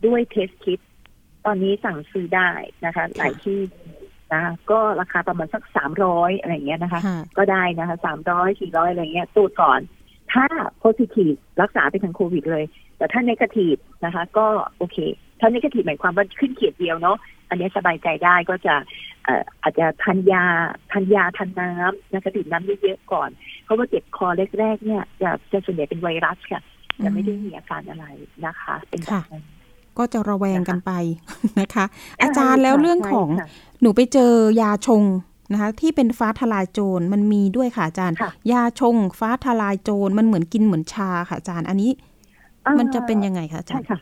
ด้วยเทสคิดตอนนี้สั่งซื้อได้นะคะ หลายที่นะก็ราคาประมาณสักสามร้อยอะไรเงี้ยนะคะ ก็ได้นะคะสามร้อยสี่ร้อยอะไรเงี้ยตรวจก่อน ถ้าโพซิทีฟรักษาไปทางโควิดเลย แต่ถ้าเนกาทีฟนะคะ ก็โอเค ถ้าเนกาทีฟหมายความว่าขึ้นเขียดเดียวเนาะอันนี้สบายใจได้ก็จะอาจจะทานยาทานยาทานน้ำนะคะดื่มน้ำเยอะๆก่อน เพราะว่าเจ็บคอแรกๆเนี่ยจะจะส่วนใหญ่เป็นไวรัสค่ะจะไม่ได้มีอาการอะไรนะคะ เป็นแบบนั้นก็จะระแวงกันไปนะคะ อาจารย์แล้วเรื่องของหนูไปเจอยาชงนะคะ ที่เป็นฟ้าทลายโจรมันมีด้วยค่ะอาจารย์ ยาชงฟ้าทลายโจรมันเหมือนกินเหมือนชาค่ะอาจารย์ อันนี้ มันจะเป็นยังไงคะอาจารย์ใช่ค่ะ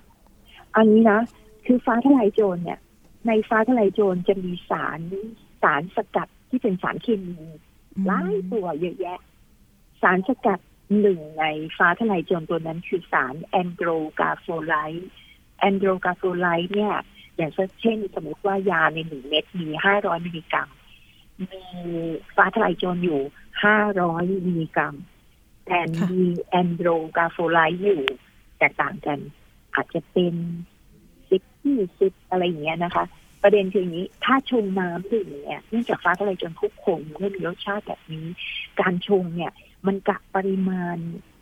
อันนี้นะ คือฟ้าทะลายโจรเนี่ย ในฟ้าทะลายโจรจะมีสารสารสกัดที่เป็นสารเคมีหลายตัวเยอะแยะ สารสกัดหนึ่งในฟ้าทะลายโจรตัวนั้นคือสาร andrographolide andrographolide เนี่ย อย่างเช่น สมมติว่ายาในหนึ่งเม็ดมีห้าร้อยมิลลิกรัมมีฟ้าทะลายโจรอยู่ห้าร้อยมิลลิกรัมแต่มีแอนโดรกาโฟไลท์อยู่ แตกต่างกัน อาจจะเป็นสิบยี่สิบอะไรอย่างเงี้ยนะคะ ประเด็นคืออย่างนี้ ถ้าชงน้ำดื่มเนี่ยเนื่องจากฟ้าทลายโจรคุกคงไม่มีรสชาติแบบนี้ การชงเนี่ย มันกะปริมาณ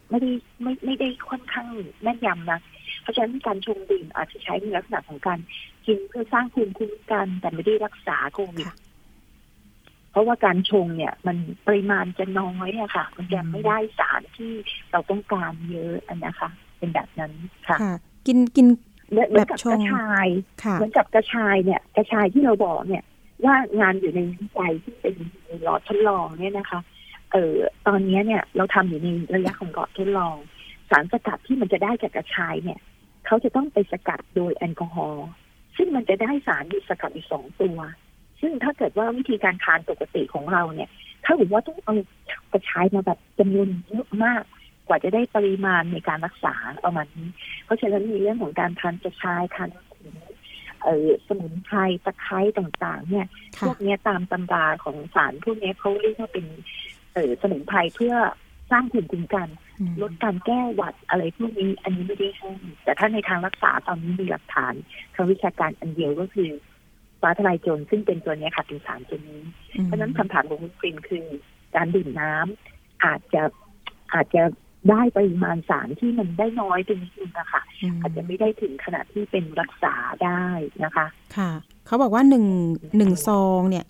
ไม่ได้ไม่ไม่ได้ค่อนข้างแม่นยำนะเพราะฉะนั้นการชงดื่มอาจจะใช้ในลักษณะของการกินเพื่อสร้างภูมิคุ้มกันแต่ไม่ได้รักษาโควิดเพราะว่าการชงเนี่ย มันปริมาณจะน้อยอะค่ะ มันยังไม่ได้สารที่เราต้องการเยอะอันนะคะ เป็นแบบนั้นค่ะ กินกินเหมือนกับกระชายเหมือนกับกระชายเนี่ย กระชายที่เราบอกเนี่ย ว่างานอยู่ในวิจัยที่เป็นหลอดทดลองเนี่ยนะคะ เออตอนนี้เนี่ยเราทำอยู่ในระยะของหลอดทดลอง สารสกัดที่มันจะได้จากกระชายเนี่ยเขาจะต้องไปสกัดโดยแอลกอฮอล์ซึ่งมันจะได้สารมีสกัดอีกสองตัว ซึ่งถ้าเกิดว่าวิธีการทานปกติของเราเนี่ย ถ้าถือว่าต้องเอากระชายมาแบบจำนวนเยอะมาก กว่าจะได้ปริมาณในการรักษาเอามันนี้ เพราะฉะนั้นมีเรื่องของการทานกระชายทานเออสมุนไพรตะไคร้ต่าง ๆ เนี่ย พวกนี้ตามตำราของสารพวกนี้เขาเรียกว่าเป็นเออสมุนไพรเพื่อสร้างภูมิคุ้มกัน ลดการแก้หวัดอะไรพวกนี้ อันนี้ไม่ได้ให้แต่ถ้าในทางรักษาตอนนี้มีหลักฐานทางวิชาการอันเดียวก็คือฟ้าทลายโจรซึ่งเป็นตัวนี้ค่ะเป็นสารตัวนี้ เพราะนั้นคำถามของคุณฟินคือ การดื่มน้ำอาจจะอาจจะ ได้ปริมาณสารที่มันได้น้อยเป็นนิดนึงนะคะอาจจะไม่ได้ถึงขนาดที่เป็นรักษาได้นะคะ ค่ะ เขาบอกว่าหนึ่งหนึ่งซองเนี่ย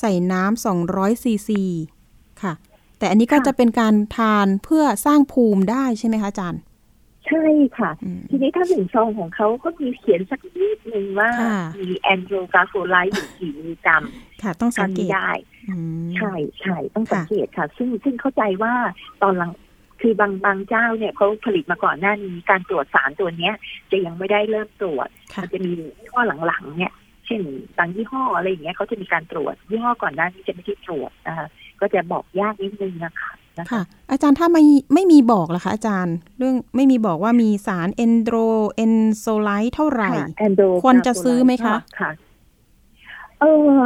ใส่น้ำสองร้อยซีซีค่ะ แต่อันนี้ก็จะเป็นการทานเพื่อสร้างภูมิได้ใช่ไหมคะอาจารย์ใช่ค่ะ ทีนี้ถ้าหนึ่งซองของเขาก็มีเขียนสักนิดนึงว่า มี andrographolide อยู่กี่มิลลิกรัมค่ะ ต้องสังเกตได้ใช่ใช่ต้องสังเกตค่ะ ซึ่งซึ่งเข้าใจว่าตอนหลัง คือบางบางเจ้าเนี่ยเขาผลิตมาก่อนหน้านี้การตรวจสารตัวเนี้ย จะยังไม่ได้เริ่มตรวจมันจะมียี่ห้อหลังๆเนี่ย เช่นบางยี่ห้ออะไรอย่างเงี้ยเขาจะมีการตรวจยี่ห้อก่อนหน้านี้จะไม่ได้ตรวจนะคะก็จะบอกยากนิดนึงนะคะค่ะ อาจารย์ถ้าไม่ไม่มีบอกล่ะคะอาจารย์ เรื่องไม่มีบอกว่ามีสาร andrographolide เท่าไหร่ควรจะซื้อไหมคะค่ะ เออ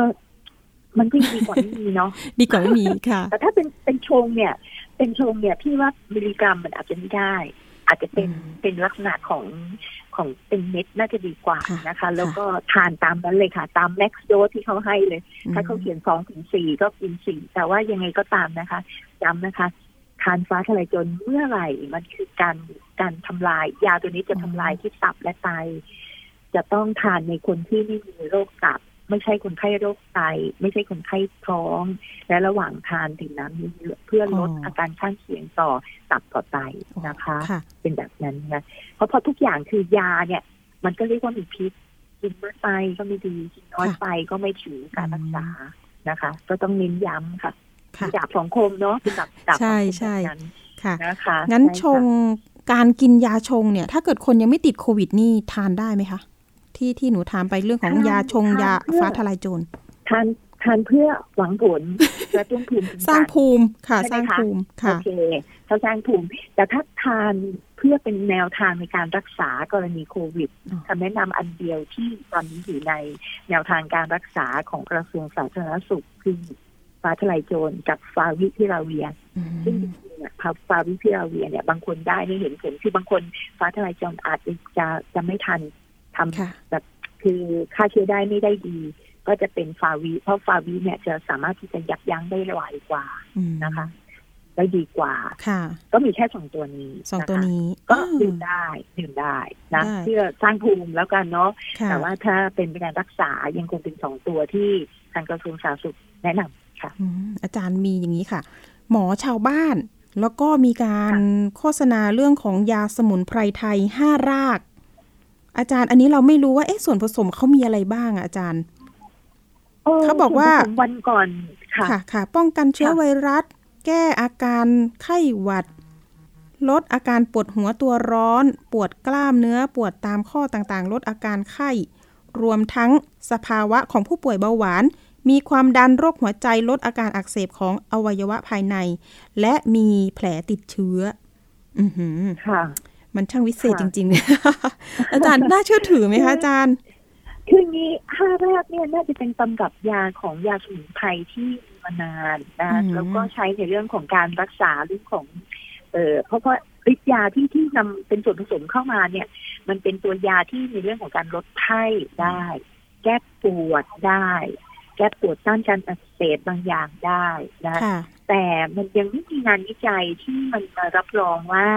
มันก็ดีกว่าไม่มีเนาะดีกว่าไม่มีค่ะ แต่ถ้าเป็นเป็นชงเนี่ย เป็นชงเนี่ยพี่ว่ามิลลิกรัมมันอาจจะไม่ได้ อาจจะเป็นเป็นลักษณะของของเป็นเม็ดน่าจะดีกว่านะคะ แล้วก็ทานตามนั้นเลยค่ะ ตาม max dose ที่เขาให้เลย ถ้าเขาเขียนสองถึงสี่ก็กินสี่แต่ว่ายังไงก็ตามนะคะจำนะคะ ทานฟ้าทลายโจรเมื่อไหร่มันคือการการทำลาย ยาตัวนี้จะทำลายที่ตับและไตจะต้องทานในคนที่ไม่มีโรคตับ ไม่ใช่คนไข้โรคไตไม่ใช่คนไข้ท้อง และระหว่างทานถึงน้ำเพื่อลดอาการข้างเคียงต่อตับต่อไตนะคะ เป็นแบบนั้นนะเพราะพอทุกอย่างคือยาเนี่ย มันก็เรียกว่ามีพิษกินมากไปก็ไม่ดีกินน้อยไปก็ไม่ถึงการรักษานะคะ ก็ต้องเน้นย้ำค่ะดาบสองคมเนาะเป็นดาบดาบใช่ใช่ค่ะนะคะงั้นชงการกินยาชงเนี่ย ถ้าเกิดคนยังไม่ติดโควิดนี่ทานได้ไหมคะ ที่ที่หนูถามไปเรื่องของยาชงยาฟ้าทลายโจรทานทานเพื่อหวังผลกระตุ้นภูมิสร้างภูมิค่ะ สร้างภูมิค่ะโอเคเขาสร้างภูมิ แต่ถ้าทานเพื่อเป็นแนวทางในการรักษากรณีโควิดคำแนะนำอันเดียวที่ตอนนี้อยู่ในแนวทางการรักษาของกระทรวงสาธารณสุขคือฟ้าทลายโจรกับฟาวิพิราเวีย ซึ่งจริงๆเนี่ยฟาวิพิราเวียเนี่ยบางคนได้ไม่เห็นผลคือบางคนฟ้าทลายโจรอาจจะจะจะไม่ทัน ทำแบบคือค่าเชื้อได้ไม่ได้ดี ก็จะเป็นฟาวีเพราะฟาวีเนี่ยจะสามารถที่จะยับยั้งได้ไวกว่านะคะ ได้ดีกว่าค่ะ ก็มีแค่สองตัวนี้สองตัวนี้ ก็ดื่มได้ดื่มได้นะเพื่อสร้างภูมิแล้วกันเนาะแต่ว่าถ้าเป็นการรักษายังคงเป็นสองตัวที่ทางกระทรวงสาธารณสุขแนะนำค่ะอาจารย์มีอย่างนี้ค่ะ หมอชาวบ้านแล้วก็มีการโฆษณาเรื่องของยาสมุนไพรไทยห้าราก อาจารย์ อันนี้เราไม่รู้ว่าเอ๊ะส่วนผสมเขามีอะไรบ้างอาจารย์เขาบอกว่าวันก่อนค่ะค่ะป้องกันเชื้อไวรัส แก้อาการไข้หวัด ลดอาการปวดหัวตัวร้อน ปวดกล้ามเนื้อปวดตามข้อต่างๆ ลดอาการไข้ รวมทั้งสภาวะของผู้ป่วยเบาหวาน มีความดันโรคหัวใจลดอาการอักเสบของอวัยวะภายใน และมีแผลติดเชื้อ อือหือค่ะ มันช่างวิเศษจริงๆเนี่ยอาจารย์น่าเชื่อถือไหมคะอาจารย์ คือนี้ห้าแรกเนี่ยน่าจะเป็นตำรับยาของยาสมุนไพรที่มานานนะแล้วก็ใช้ในเรื่องของการรักษาเรื่องของ เออเพราะว่าฤทธิ์ยาที่ที่นำเป็นส่วนผสมเข้ามาเนี่ย มันเป็นตัวยาที่มีเรื่องของการลดไข้ได้ แก้ปวดได้ แก้ปวดต้านการอักเสบบางอย่างได้นะแต่มันยังไม่มีงานวิจัยที่มันมารับรองว่า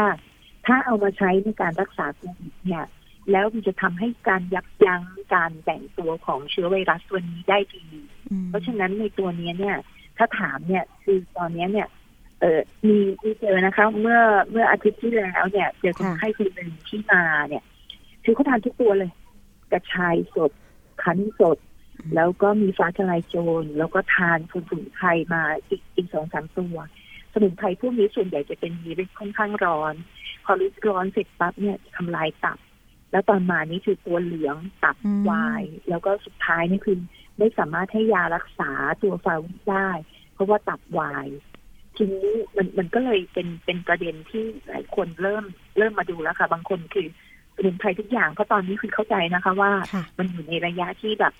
ถ้าเอามาใช้ในการรักษาโควิดเนี่ยแล้วมันจะทำให้การยับยั้งการแบ่งตัวของเชื้อไวรัสตัวนี้ได้ดี เพราะฉะนั้นในตัวนี้เนี่ย ถ้าถามเนี่ย คือตอนนี้เนี่ย เออมีมีเจอนะคะ เมื่อเมื่ออาทิตย์ที่แล้วเนี่ยเจอคนไข้คนหนึ่งที่มาเนี่ย คือเขาทานทุกตัวเลย กระชายสดคั้นสด แล้วก็มีฟ้าทลายโจร แล้วก็ทานสมุนไพรมาอีกอีกสองสามตัว สมุนไพรพวกนี้ส่วนใหญ่จะเป็นมีฤทธิ์ค่อนข้างร้อน พอฤทธิ์ร้อนเสร็จปั๊บเนี่ยทำลายตับ แล้วตอนมานี่คือตัวเหลืองตับวาย แล้วก็สุดท้ายนี่คือไม่สามารถให้ยารักษาตัวฟาวิได้ เพราะว่าตับวายทีนี้มันมันก็เลยเป็นเป็นประเด็นที่หลายคนเริ่มเริ่มมาดูแล้วค่ะ บางคนคือสมุนไพรทุกอย่างเพราะตอนนี้คือเข้าใจนะคะ ว่ามันอยู่ในระยะที่แบบ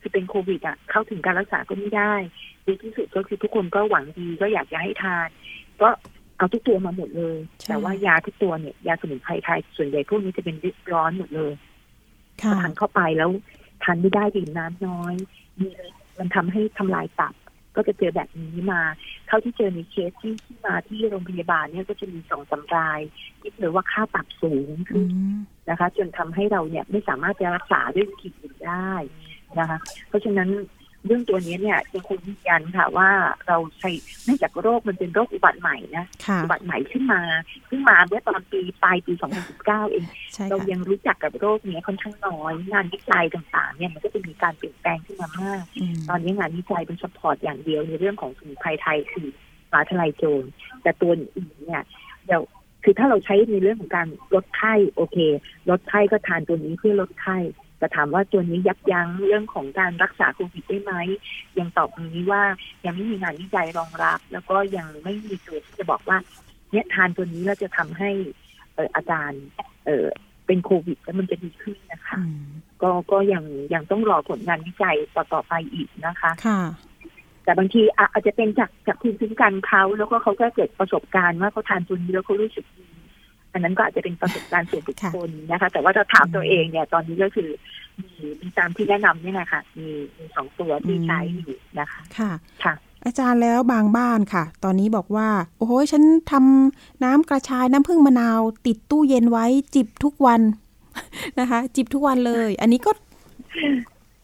คือเป็นโควิดอะเข้าถึงการรักษาก็ไม่ได้ดีที่สุดก็คือทุกคนก็หวังดีก็อยากจะให้ทาน ก็ เอาทุกตัวมาหมดเลย แต่ว่ายาทุกตัวเนี่ยยาสมุนไพรไทยส่วนใหญ่พวกนี้จะเป็นร้อนหมดเลยทานเข้าไปแล้วทานไม่ได้ดื่มน้ำน้อยมีมันทำให้ทำลายตับ ก็จะเจอแบบนี้มา เท่าที่เจอในเคสที่ที่มาที่โรงพยาบาลเนี่ยก็จะมีสองสารายที่เลยว่าค่าตับสูงขึ้นนะคะ จนทำให้เราเนี่ยไม่สามารถจะรักษาด้วยวิธีอื่นได้นะคะ เพราะฉะนั้น เรื่องตัวนี้เนี่ยยังคงยืนยันค่ะว่าเราใช้เนื่องจากโรคมันเป็นโรคอุบัติใหม่นะอุบัติใหม่ขึ้นมาขึ้นมาเมื่อตอนปีปลายปี 2019 เองเรายังรู้จักกับโรคนี้ค่อนข้างน้อยงานวิจัยต่างๆเนี่ยมันก็จะมีการเปลี่ยนแปลงขึ้นมามาก ตอนนี้งานวิจัยเป็นสปอร์ตอย่างเดียวในเรื่องของสมุนไพรไทยคือฟ้าทลายโจรแต่ตัวอื่นเนี่ยเดี๋ยวคือถ้าเราใช้ในเรื่องของการลดไข้โอเค ลดไข้ก็ทานตัวนี้เพื่อลดไข้ แต่ถามว่าตัวนี้ยับยั้งเรื่องของการรักษาโควิดได้ไหมยังตอบตรงนี้ว่ายังไม่มีงานวิจัยรองรับ แล้วก็ยังไม่มีตัวที่จะบอกว่า เนี่ยทานตัวนี้เราจะทำให้เอออาการเออเป็นโควิด แล้วมันจะดีขึ้นนะคะก็ก็ยังยังต้องรอผลงานวิจัยต่อต่อไปอีกนะคะค่ะแต่บางทีอาจจะเป็นจากจากภูมิคุ้มกันเขาแล้วก็เขาก็เกิดประสบการณ์ว่าเขาทานตัวนี้แล้วเขารู้สึกดี อันนั้นก็อาจจะเป็นประสบการณ์ส่วนบุคคลนะคะ แต่ว่าจะถามตัวเองเนี่ย ตอนนี้ก็คือมีมีตามที่แนะนำนี่แหละค่ะ มีมีสองตัวที่ใช้อยู่นะคะ ค่ะค่ะ อาจารย์แล้วบางบ้านค่ะ ตอนนี้บอกว่า โอ้โหฉันทำน้ำกระชายน้ำผึ้งมะนาว ติดตู้เย็นไว้จิบทุกวันนะคะ จิบทุกวันเลย อันนี้ก็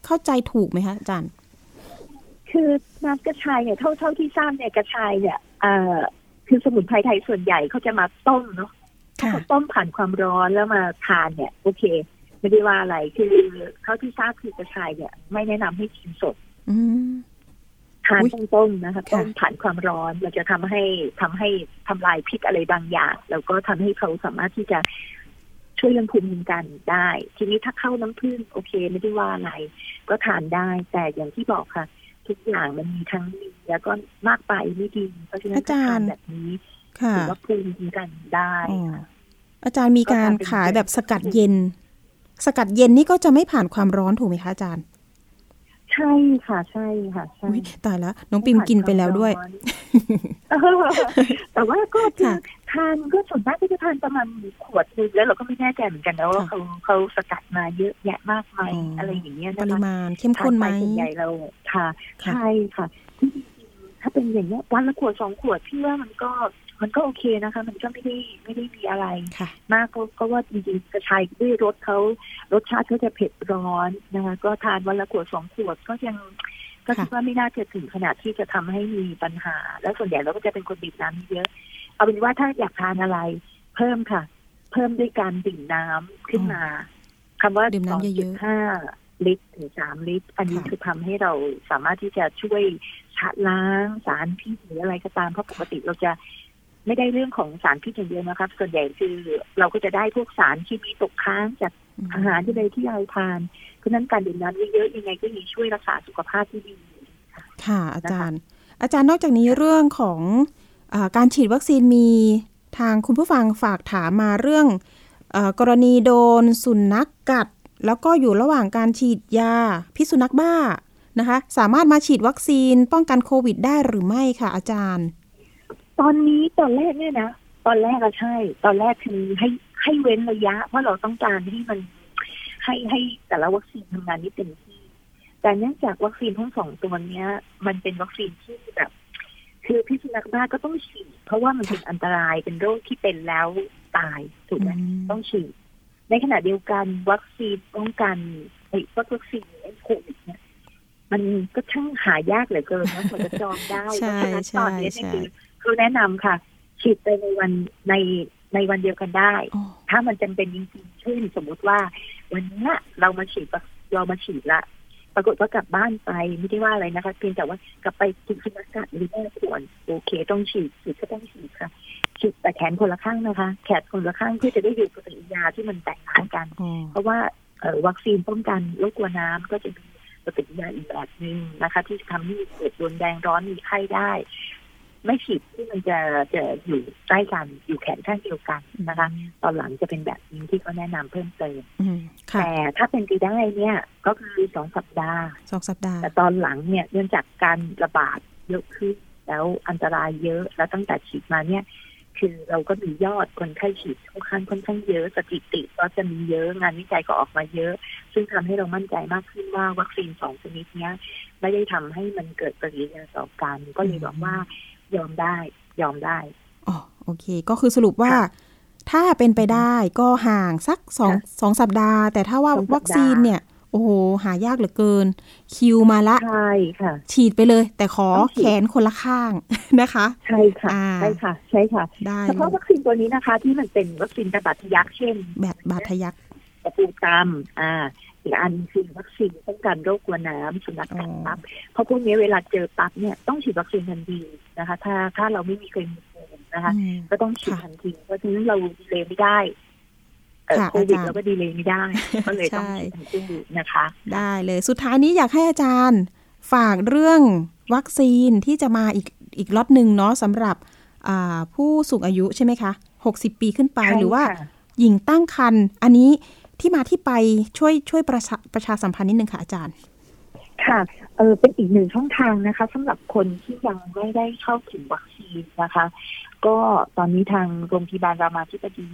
เข้าใจถูกไหมคะอาจารย์คือน้ำกระชายเนี่ยเท่าเท่าที่ทราบเนี่ยกระชายเนี่ยเอ่อคือสมุนไพรไทยส่วนใหญ่เขาจะมาต้มเนาะ ถ้าเขาต้มผ่านความร้อนแล้วมาทานเนี่ย โอเค ไม่ได้ว่าอะไรคือเท่าที่ทราบคือกระชายเนี่ย ไม่แนะนำให้กินสดอืมทานอุ๊ยต้องต้มนะคะค่ะต้มผ่านความร้อนมันจะทำให้ทำให้ทำลายพิษอะไรบางอย่าง แล้วก็ทำให้เขาสามารถที่จะช่วยเรื่องภูมิคุ้มกันได้ ทีนี้ถ้าเข้าน้ำผึ้งโอเค ไม่ได้ว่าอะไร ก็ทานได้ แต่อย่างที่บอกค่ะ ทุกอย่างมันมีทั้งดีแล้วก็มากไปไม่ดีเพราะฉะนั้นอาจารย์ถ้าทานแบบนี้ ค่ะถือว่าภูมิคุ้มกันได้อ๋ออาจารย์มีการขายแบบสกัดเย็น สกัดเย็นนี่ก็จะไม่ผ่านความร้อนถูกไหมคะอาจารย์ ใช่ค่ะใช่ค่ะใช่อุ๊ยตายแล้วน้องปิมกินไปแล้วด้วยเออแต่ว่าก็คือค่ะทานก็ส่วนมากก็จะทานประมาณขวดหนึงแล้วเราก็ไม่แน่ใจเหมือนกันนะว่าค่ะเขาเขาสกัดมาเยอะแยะมากไหมอ๋อออะไรอย่างเงี้ยปนะริคะมาณเข้มข้นไหมทาปส่วนใหญ่เราค่ะค่ะใช่ค่ะที่จริงๆถ้าเป็นอย่างเงี้ยวันละขวดสองขวดพี่ว่ามันก็ มันก็โอเคนะคะ มันก็ไม่ได้ไม่ได้มีอะไรค่ะมากก็ก็ว่าจริงๆกระชายด้วยรสเขารสชาติเขาจะเผ็ดร้อนนะคะ ก็ทานวันละขวดสองขวดก็ยังก็คิดว่าไม่น่าจะถึงขนาดที่จะทำให้มีปัญหา แล้วส่วนใหญ่เราก็จะเป็นคนดื่มน้ำเยอะ เอาเป็นว่าถ้าอยากทานอะไร เพิ่มค่ะ เพิ่มด้วยการดื่มน้ำขึ้นมาคำว่าดื่มน้ำเยอะๆ2.5ลิตรถึงสามลิตร อันนี้ค่ะคือทำให้เราสามารถที่จะช่วยชะล้างสารพิษหรืออะไรก็ตามเพราะปกติเราจะ ไม่ได้เรื่องของสารพิษอย่างเดียวนะครับ ส่วนใหญ่คือเราก็จะได้พวกสารที่มีตกค้างจากอาหารที่ใดที่เราทานเพราะฉะนั้นการดื่มน้ำเยอะๆยังไงก็มีช่วยรักษาสุขภาพที่ดีค่ะ อาจารย์ อาจารย์นอกจากนี้เรื่องของอาการฉีดวัคซีนมีทางคุณผู้ฟังฝากถามมาเรื่องเออกรณีโดนสุนัขกกัด แล้วก็อยู่ระหว่างการฉีดยาพิษสุนัขบ้านะคะ สามารถมาฉีดวัคซีนป้องกันโควิดได้หรือไม่ค่ะอาจารย์ ตอนนี้ตอนแรกเนี่ยนะตอนแรกอะใช่ ตอนแรกคือให้ให้เว้นระยะ เพราะเราต้องการให้มัน ให้ให้แต่ละวัคซีนทำงานนี้เต็มที่ แต่เนื่องจากวัคซีนทั้งสองตัวเนี้ย มันเป็นวัคซีนที่แบบคือพิษสุนัขบ้าก็ต้องฉีดเพราะว่ามันเป็นอันตรายเป็นโรคที่เป็นแล้วตายถูกไหมต้องฉีด ในขณะเดียวกันวัคซีนป้องกันไอ้พวกวัคซีนไอ้โควิดเนี่ยมันก็ช่างหายากเหลือเกินนะกว่าจะจองได้ใช่เพราะฉะนั้นตอนนี้ใช่เนี่ยคือ คือแนะนำค่ะ ฉีดไปในวันในในวันเดียวกันได้อ๋อถ้ามันจำเป็นจริงๆเช่นสมมติว่า วันเนี้ยเรามาฉีดวัคเรามาฉีดละ ปรากฏว่ากลับบ้านไปไม่ได้ว่าอะไรนะคะ เพียงแต่ว่ากลับไปกินสุนัขกัดหรือไม่ควรโอเค ต้องฉีดฉีดก็ต้องฉีดค่ะฉีดแต่แขนคนละข้างนะคะ แขนคนละข้างเพื่อจะได้อยู่ปฏิกิริยาที่มันแตกต่างกันอ๋อเพราะว่าเอ่อวัคซีนป้องกันโรคกลัวน้ำก็จะมีปฏิกิริยาอีกแบบหนึ่งนะคะ ที่จะทำให้เกิดรุนแรงร้อนมีไข้ได้ ไม่ฉีดที่มันจะจะอยู่ใกล้กันอยู่แขนข้างเดียวกันนะคะตอนหลังจะเป็นแบบนี้ที่เขาแนะนำเพิ่มเติมอืมค่ะแต่ถ้าเป็นไปได้เนี่ย ก็คือสองสัปดาห์สองสัปดาห์ แต่ตอนหลังเนี่ยเนื่องจากการระบาดเยอะขึ้นแล้วอันตรายเยอะแล้วตั้งแต่ฉีดมาเนี่ย คือเราก็มียอดคนไข้ฉีดค่อนข้างค่อนข้างเยอะสถิติก็จะมีเยอะงานวิจัยก็ออกมาเยอะ ซึ่งทำให้เรามั่นใจมากขึ้นว่าวัคซีนสองชนิดเนี้ยไม่ได้ทำให้มันเกิดปฏิกิริยาต่อกันก็เลยบอกว่า ยอมได้ ยอมได้อ๋อโอเค ก็คือสรุปว่าค่ะถ้าเป็นไปได้ก็ห่างสักสองค่ะสองสัปดาห์ แต่ถ้าว่าสองสัปดาห์วัคซีนเนี่ย โอ้โห หายากเหลือเกิน คิวมาละใช่ค่ะ ฉีดไปเลย แต่ขอต้องฉีดแขนคนละข้างนะคะ ใช่ค่ะอ่าใช่ค่ะ ใช่ค่ะได้เฉพาะวัคซีนตัวนี้นะคะ ที่มันเป็นวัคซีนระบาดทะยักเช่น แบบบาดทะยักตะปูตามอ่าอีกอันคือวัคซีนป้องกันโรคกลัวน้ำสุนัขกัดปั๊บเพราะพวกนี้เวลาเจอปั๊บเนี่ยต้องฉีดวัคซีนทันที นะคะ ถ้าถ้าเราไม่มีเคยมีภูมินะคะอืมก็ต้องฉีดค่ะทันทีเพราะฉะนั้นเรา delay ไม่ได้เอ่อค่ะโควิดอาจารย์เราก็ delay ไม่ได้ ก็เลยต้องใช่ฉีดทันทีนะคะ ได้เลยสุดท้ายนี้อยากให้อาจารย์ ฝากเรื่องวัคซีนที่จะมาอีกอีกล็อตหนึ่งเนาะสำหรับอ่าผู้สูงอายุใช่ไหมคะ60ปีขึ้นไปใช่หรือว่าค่ะหญิงตั้งครรภ์อันนี้ที่มาที่ไปช่วยช่วยประชาประชาสัมพันธ์นิดนึงค่ะอาจารย์ ค่ะเออเป็นอีกหนึ่งช่องทางนะคะสำหรับคนที่ยังไม่ได้เข้าถึงวัคซีนซีนนะคะ ก็ตอนนี้ทางโรงพยาบาลรามาธิบดี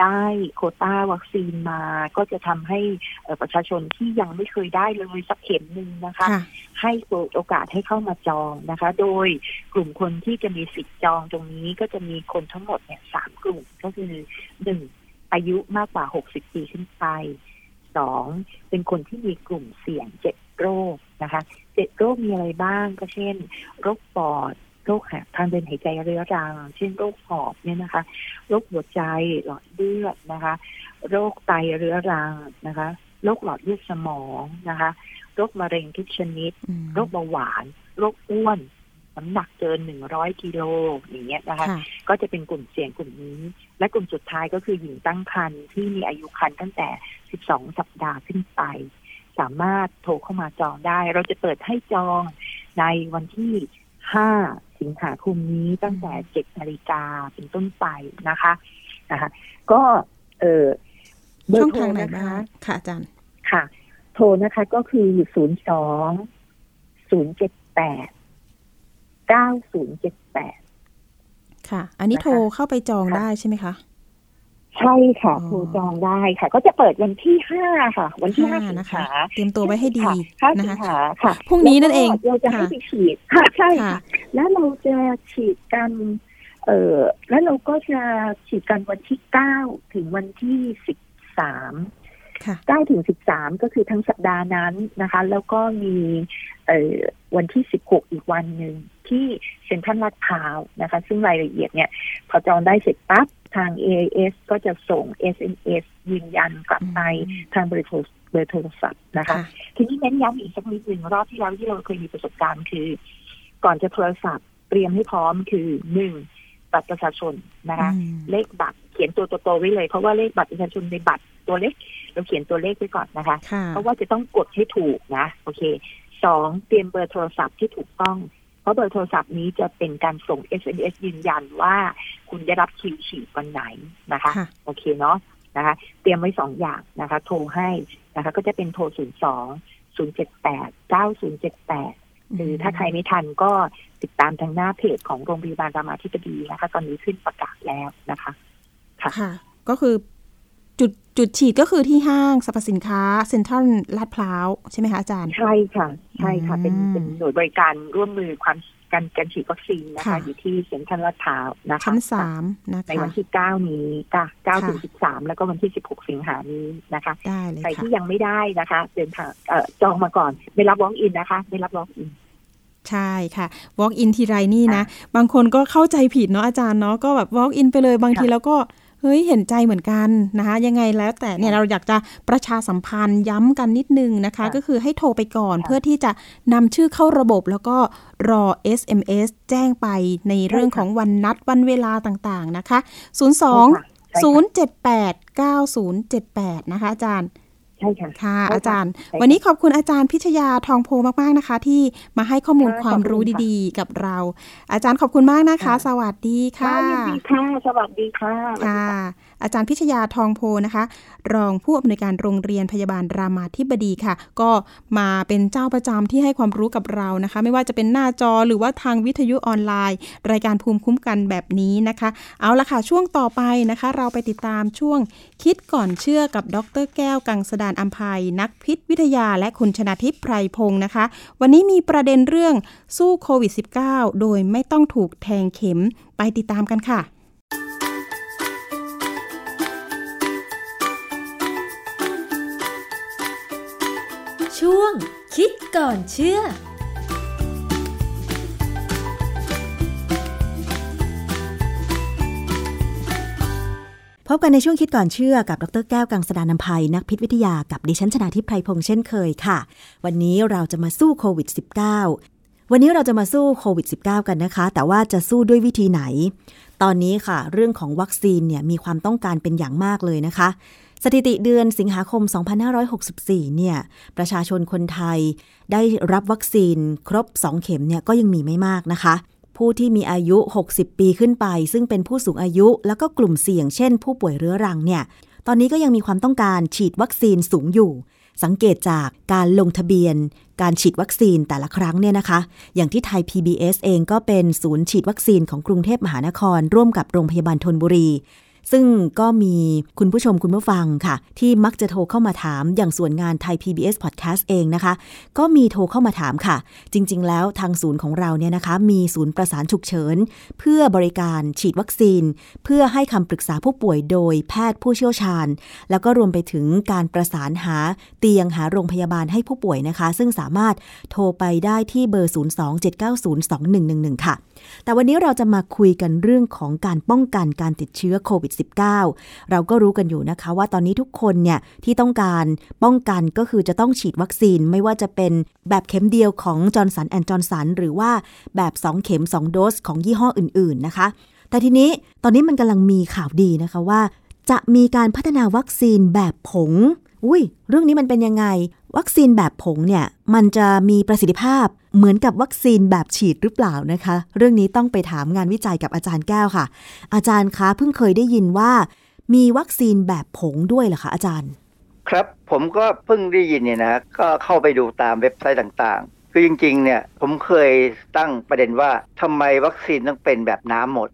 ได้โคต้าวัคซีนมา ก็จะทำให้ประชาชนที่ยังไม่เคยได้เลยสักเข็มหนึ่งนะคะ ให้เปิดโอกาสให้เข้ามาจองนะคะ โดยกลุ่มคนที่จะมีสิทธิ์จองตรงนี้ก็จะมีคนทั้งหมดเนี่ยสามกลุ่มก็คือหนึ่งอายุมากกว่าหกสิบปีขึ้นไปสองเป็นคนที่มีกลุ่มเสี่ยงเจ็ด โรคนะคะเจ็ดโรคมีอะไรบ้างก็เช่น โรคปอดโรคทางเดินหายใจเรื้อรัง เช่นโรคหอบเนี่ยนะคะ โรคหัวใจหลอดเลือดนะคะ โรคไตเรื้อรังนะคะ โรคหลอดเลือดสมองนะคะ โรคมะเร็งทุกชนิด โรคเบาหวาน โรคอ้วนน้ำหนักเกินหนึ่งร้อยกิโลอย่างเงี้ยนะคะ ก็จะเป็นกลุ่มเสี่ยงกลุ่มนี้ และกลุ่มสุดท้ายก็คือหญิงตั้งครรภ์ที่มีอายุครรภ์ตั้งแต่สิบสองสัปดาห์ขึ้นไป สามารถโทรเข้ามาจองได้ เราจะเปิดให้จองในวันที่ห้าสิงหาคมนี้ตั้งแต่เจ็ดนาฬิกาเป็นต้นไปนะคะนะคะก็เออเบอร์โทรนะคะ ค่ะอาจารย์ค่ะ โทรนะคะก็คือศูนย์สองศูนย์เจ็ดแปดเก้าศูนย์เจ็ดแปดค่ะ อันนี้โทรเข้าไปจองได้ใช่ไหมคะ ใช่ค่ะโทรจองได้ค่ะ ก็จะเปิดวันที่ห้าค่ะ วันที่ห้านะคะเตรียมตัวไว้ให้ดีนะคะค่ะพรุ่งนี้นั่นเองเราจะให้ไปฉีดค่ะใช่ค่ะ แล้วเราจะฉีดกันเอ่อแล้วเราก็จะฉีดกันวันที่เก้าถึงวันที่สิบสาม เก้าถึงสิบสามก็คือทั้งสัปดาห์นั้นนะคะ แล้วก็มีเอ่อวันที่สิบหกอีกวันหนึ่งที่เซ็นทรัลลาดพร้าวนะคะ ซึ่งรายละเอียดเนี่ย พอจองได้เสร็จปั๊บทาง AIS ก็จะส่ง SMS ยืนยันกลับไปทางบริษัทเบอร์โทรศัพท์นะคะ ทีนี้เน้นย้ำอีกสักนิดหนึ่งรอบที่แล้วที่เราเคยมีประสบการณ์คือ ก่อนจะโทรศัพท์เตรียมให้พร้อมคือหนึ่งบัตรประชาชนนะคะ เลขบัตร เขียนตัวโตๆไว้เลย เพราะว่าเลขบัตรประชาชนในบัตรตัวเล็กเราเขียนตัวเลขไว้ก่อนนะคะ เพราะว่าจะต้องกดให้ถูกนะ โอเคสองเตรียมเบอร์โทรศัพท์ที่ถูกต้อง เพราะเบอร์โทรศัพท์นี้จะเป็นการส่ง SMS ยืนยันว่า คุณได้รับคิวฉีดวันไหนนะคะ โอเคเนาะนะคะ เตรียมไว้สองอย่างนะคะ โทรให้นะคะ ก็จะเป็นโทรศูนย์สองศูนย์เจ็ดแปดเก้าศูนย์เจ็ดแปดหรือถ้าใครไม่ทันก็ติดตามทางหน้าเพจของโรงพยาบาลรามาธิบดีนะคะ ตอนนี้ขึ้นประกาศแล้วนะคะ ค่ะ ก็คือจุดจุดฉีดก็คือที่ห้างสรรพสินค้าเซ็นทรัลลาดพร้าวใช่ไหมคะอาจารย์ ใช่ค่ะ ใช่ค่ะ เป็นเป็นหน่วยบริการร่วมมือความการการฉีดวัคซีนนะคะอยู่ที่เซ็นทรัลลาดพร้าวนะคะชั้นสามนะคะในวันที่เก้านี้ค่ะเก้าถึงสิบสามแล้วก็วันที่สิบหกสิงหานี้นะคะได้เลยใครที่ยังไม่ได้นะคะเดินทางเอ่อจองมาก่อนไม่รับ walk in นะคะ ไม่รับ walk inใช่ค่ะ walk in ทีไรนี่นะ บางคนก็เข้าใจผิดเนาะอาจารย์เนาะก็แบบ walk in ไปเลยบางทีแล้วก็ เฮ้ยเห็นใจเหมือนกันนะคะยังไงแล้วแต่เนี่ยเราอยากจะประชาสัมพันธ์ย้ำกันนิดนึงนะคะ ก็คือให้โทรไปก่อนเพื่อที่จะนำชื่อเข้าระบบแล้วก็รอ SMS แจ้งไปในเรื่องของวันนัดวันเวลาต่างๆนะคะ 02 078 9078 นะคะอาจารย์ ใช่ค่ะค่ะ อาจารย์ วันนี้ขอบคุณอาจารย์พิชยาทองโพมากๆนะคะ ที่มาให้ข้อมูลความรู้ดีๆ กับเรา อาจารย์ขอบคุณมากนะคะ สวัสดีค่ะสวัสดีค่ะ สวัสดีค่ะค่ะ อาจารย์พิชยาทองโพนะคะ รองผู้อำนวยการโรงเรียนพยาบาลรามาธิบดีค่ะ ก็มาเป็นเจ้าประจำที่ให้ความรู้กับเรานะคะ ไม่ว่าจะเป็นหน้าจอหรือว่าทางวิทยุออนไลน์ รายการภูมิคุ้มกันแบบนี้นะคะ เอาละค่ะช่วงต่อไปนะคะ เราไปติดตามช่วงคิดก่อนเชื่อกับดร แก้วกังสดานอัมภัยนักพิษวิทยา และคุณชนาทิพย์ไพรพงศ์นะคะ วันนี้มีประเด็นเรื่องสู้โควิด -19 โดยไม่ต้องถูกแทงเข็มไปติดตามกันค่ะ ช่วง คิดก่อนเชื่อพบกันในช่วงคิดก่อนเชื่อกับ ดรแก้วกังสดานนภัยนักพิษวิทยากับดิฉันชนาทิพไพรพงษ์เช่นเคยค่ะ วันนี้เราจะมาสู้โควิด -19 วันนี้เราจะมาสู้โควิด -19 กันนะคะ แต่ว่าจะสู้ด้วยวิธีไหน ตอนนี้ค่ะ เรื่องของวัคซีนเนี่ยมีความต้องการเป็นอย่างมากเลยนะคะ สถิติเดือนสิงหาคม 2564 เนี่ย ประชาชนคนไทยได้รับวัคซีนครบ 2 เข็มเนี่ยก็ยังมีไม่มากนะคะ ผู้ที่มีอายุ 60 ปีขึ้นไป ซึ่งเป็นผู้สูงอายุ แล้วก็กลุ่มเสี่ยงเช่น ผู้ป่วยเรื้อรังเนี่ย ตอนนี้ก็ยังมีความต้องการฉีดวัคซีนสูงอยู่ สังเกตจากการลงทะเบียน การฉีดวัคซีนแต่ละครั้งเนี่ยนะคะ อย่างที่ไทย PBS เองก็เป็นศูนย์ฉีดวัคซีนของกรุงเทพมหานคร ร่วมกับโรงพยาบาลทนบุรี ซึ่งก็มีคุณผู้ชมคุณผู้ฟังค่ะ ที่มักจะโทรเข้ามาถามอย่างส่วนงานไทย PBS Podcast เองนะคะ ก็มีโทรเข้ามาถามค่ะ จริง ๆ แล้วทางศูนย์ของเราเนี่ยนะคะ มีศูนย์ประสานฉุกเฉิน เพื่อบริการฉีดวัคซีน เพื่อให้คำปรึกษาผู้ป่วยโดยแพทย์ผู้เชี่ยวชาญ แล้วก็รวมไปถึงการประสานหาเตียงหาโรงพยาบาลให้ผู้ป่วยนะคะ ซึ่งสามารถโทรไปได้ที่เบอร์ 027902111 ค่ะ แต่วันนี้เราจะมาคุยกันเรื่องของการป้องกันการติดเชื้อโควิด -19 เราก็รู้กันอยู่นะคะว่าตอนนี้ทุกคนเนี่ยที่ต้องการป้องกันก็คือจะต้องฉีดวัคซีนไม่ว่าจะเป็นแบบเข็มเดียวของ Johnson and Johnson หรือว่าแบบ 2 เข็ม 2 โดสของยี่ห้ออื่น ๆ นะคะ แต่ทีนี้ตอนนี้มันกำลังมีข่าวดีนะคะว่า จะมีการพัฒนาวัคซีนแบบผงอุ้ยเรื่องนี้มันเป็นยังไง วัคซีนแบบผงเนี่ยมันจะมีประสิทธิภาพเหมือนกับวัคซีนแบบฉีดหรือเปล่านะคะ เรื่องนี้ต้องไปถามงานวิจัยกับอาจารย์แก้วค่ะ อาจารย์คะเพิ่งเคยได้ยินว่า มีวัคซีนแบบผงด้วยเหรอคะอาจารย์ ครับผมก็เพิ่งได้ยินเนี่ยนะก็เข้าไปดูตามเว็บไซต์ต่างๆ คือจริงๆ เนี่ยผมเคยตั้งประเด็นว่าทำไมวัคซีนต้องเป็นแบบน้ำหมด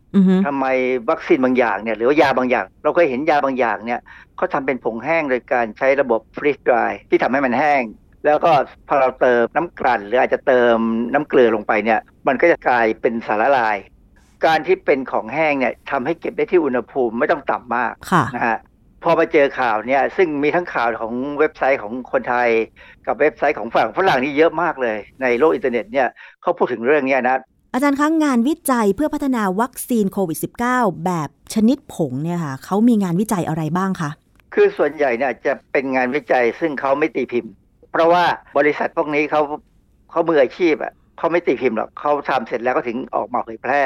ทำไมวัคซีนบางอย่างเนี่ยหรือว่ายาบางอย่าง เราเคยเห็นยาบางอย่างเนี่ยเขาทำเป็นผงแห้งโดยการใช้ระบบฟรีสดรายที่ทำให้มันแห้ง แล้วก็พอเราเติมน้ำกลั่น หรืออาจจะเติมน้ำเกลือลงไปเนี่ย มันก็จะกลายเป็นสารละลาย การที่เป็นของแห้งเนี่ยทำให้เก็บได้ที่อุณหภูมิไม่ต้องต่ำมากนะฮะ พอมาเจอข่าวเนี่ยซึ่งมีทั้งข่าวของเว็บไซต์ของคนไทย กับเว็บไซต์ของฝั่งฝรั่งนี่เยอะมากเลย ในโลกอินเทอร์เน็ตเนี่ยเขาพูดถึงเรื่องนี้นะอาจารย์คะงานวิจัยเพื่อพัฒนาวัคซีนโควิด -19 แบบชนิดผงเนี่ยค่ะเขามีงานวิจัยอะไรบ้างคะคือส่วนใหญ่เนี่ยจะเป็นงานวิจัยซึ่งเขาไม่ตีพิมพ์ เพราะว่าบริษัทพวกนี้เขาเขามืออาชีพอะเขาไม่ตีพิมพ์หรอกเขาทำเสร็จแล้วก็ถึงออกมาเผยแพร่